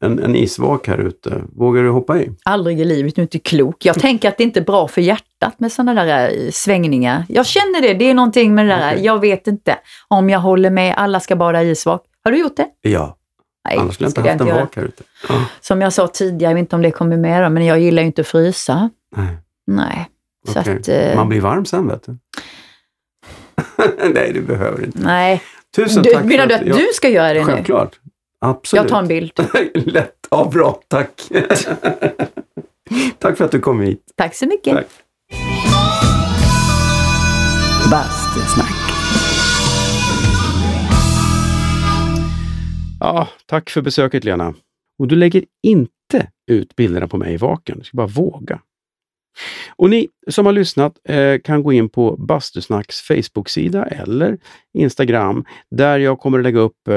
en, en isvak här ute. Vågar du hoppa i? Aldrig i livet, du är inte klok. Jag tänker att det inte är bra för hjärtat med sådana där eh, svängningar. Jag känner det, det är någonting med det där. Okej. Jag vet inte om jag håller med. Alla ska bada i isvak. Har du gjort det? Ja, Nej, annars skulle jag inte haft en vak här ute. Ja, Som jag sa tidigare, jag vet inte om det kommer med men jag gillar ju inte att frysa. nej, Nej. Så okej. att, eh, Man blir varm sen vet du. nej, du behöver inte. nej. Tusen Du, tack menar du att jag- du ska göra det nu? Självklart. Absolut. Jag tar en bild. Lätt. Ja, bra. Tack. tack för att du kom hit. Tack så mycket. Tack. Bastusnack. Ja, tack för besöket Lena. Och du lägger inte ut bilderna på mig i vaken. Du ska bara våga. Och ni som har lyssnat eh, kan gå in på Bastusnacks Facebook-sida eller Instagram där jag kommer att lägga upp eh,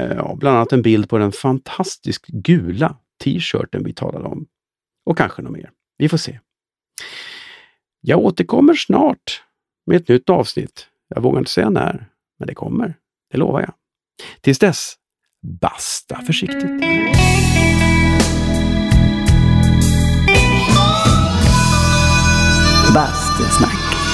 eh bland annat en bild på den fantastiskt gula t-shirten vi talade om. Och kanske något mer. Vi får se. Jag återkommer snart med ett nytt avsnitt. Jag vågar inte säga när, men det kommer. Det lovar jag. Tills dess, basta försiktigt. Bastusnack.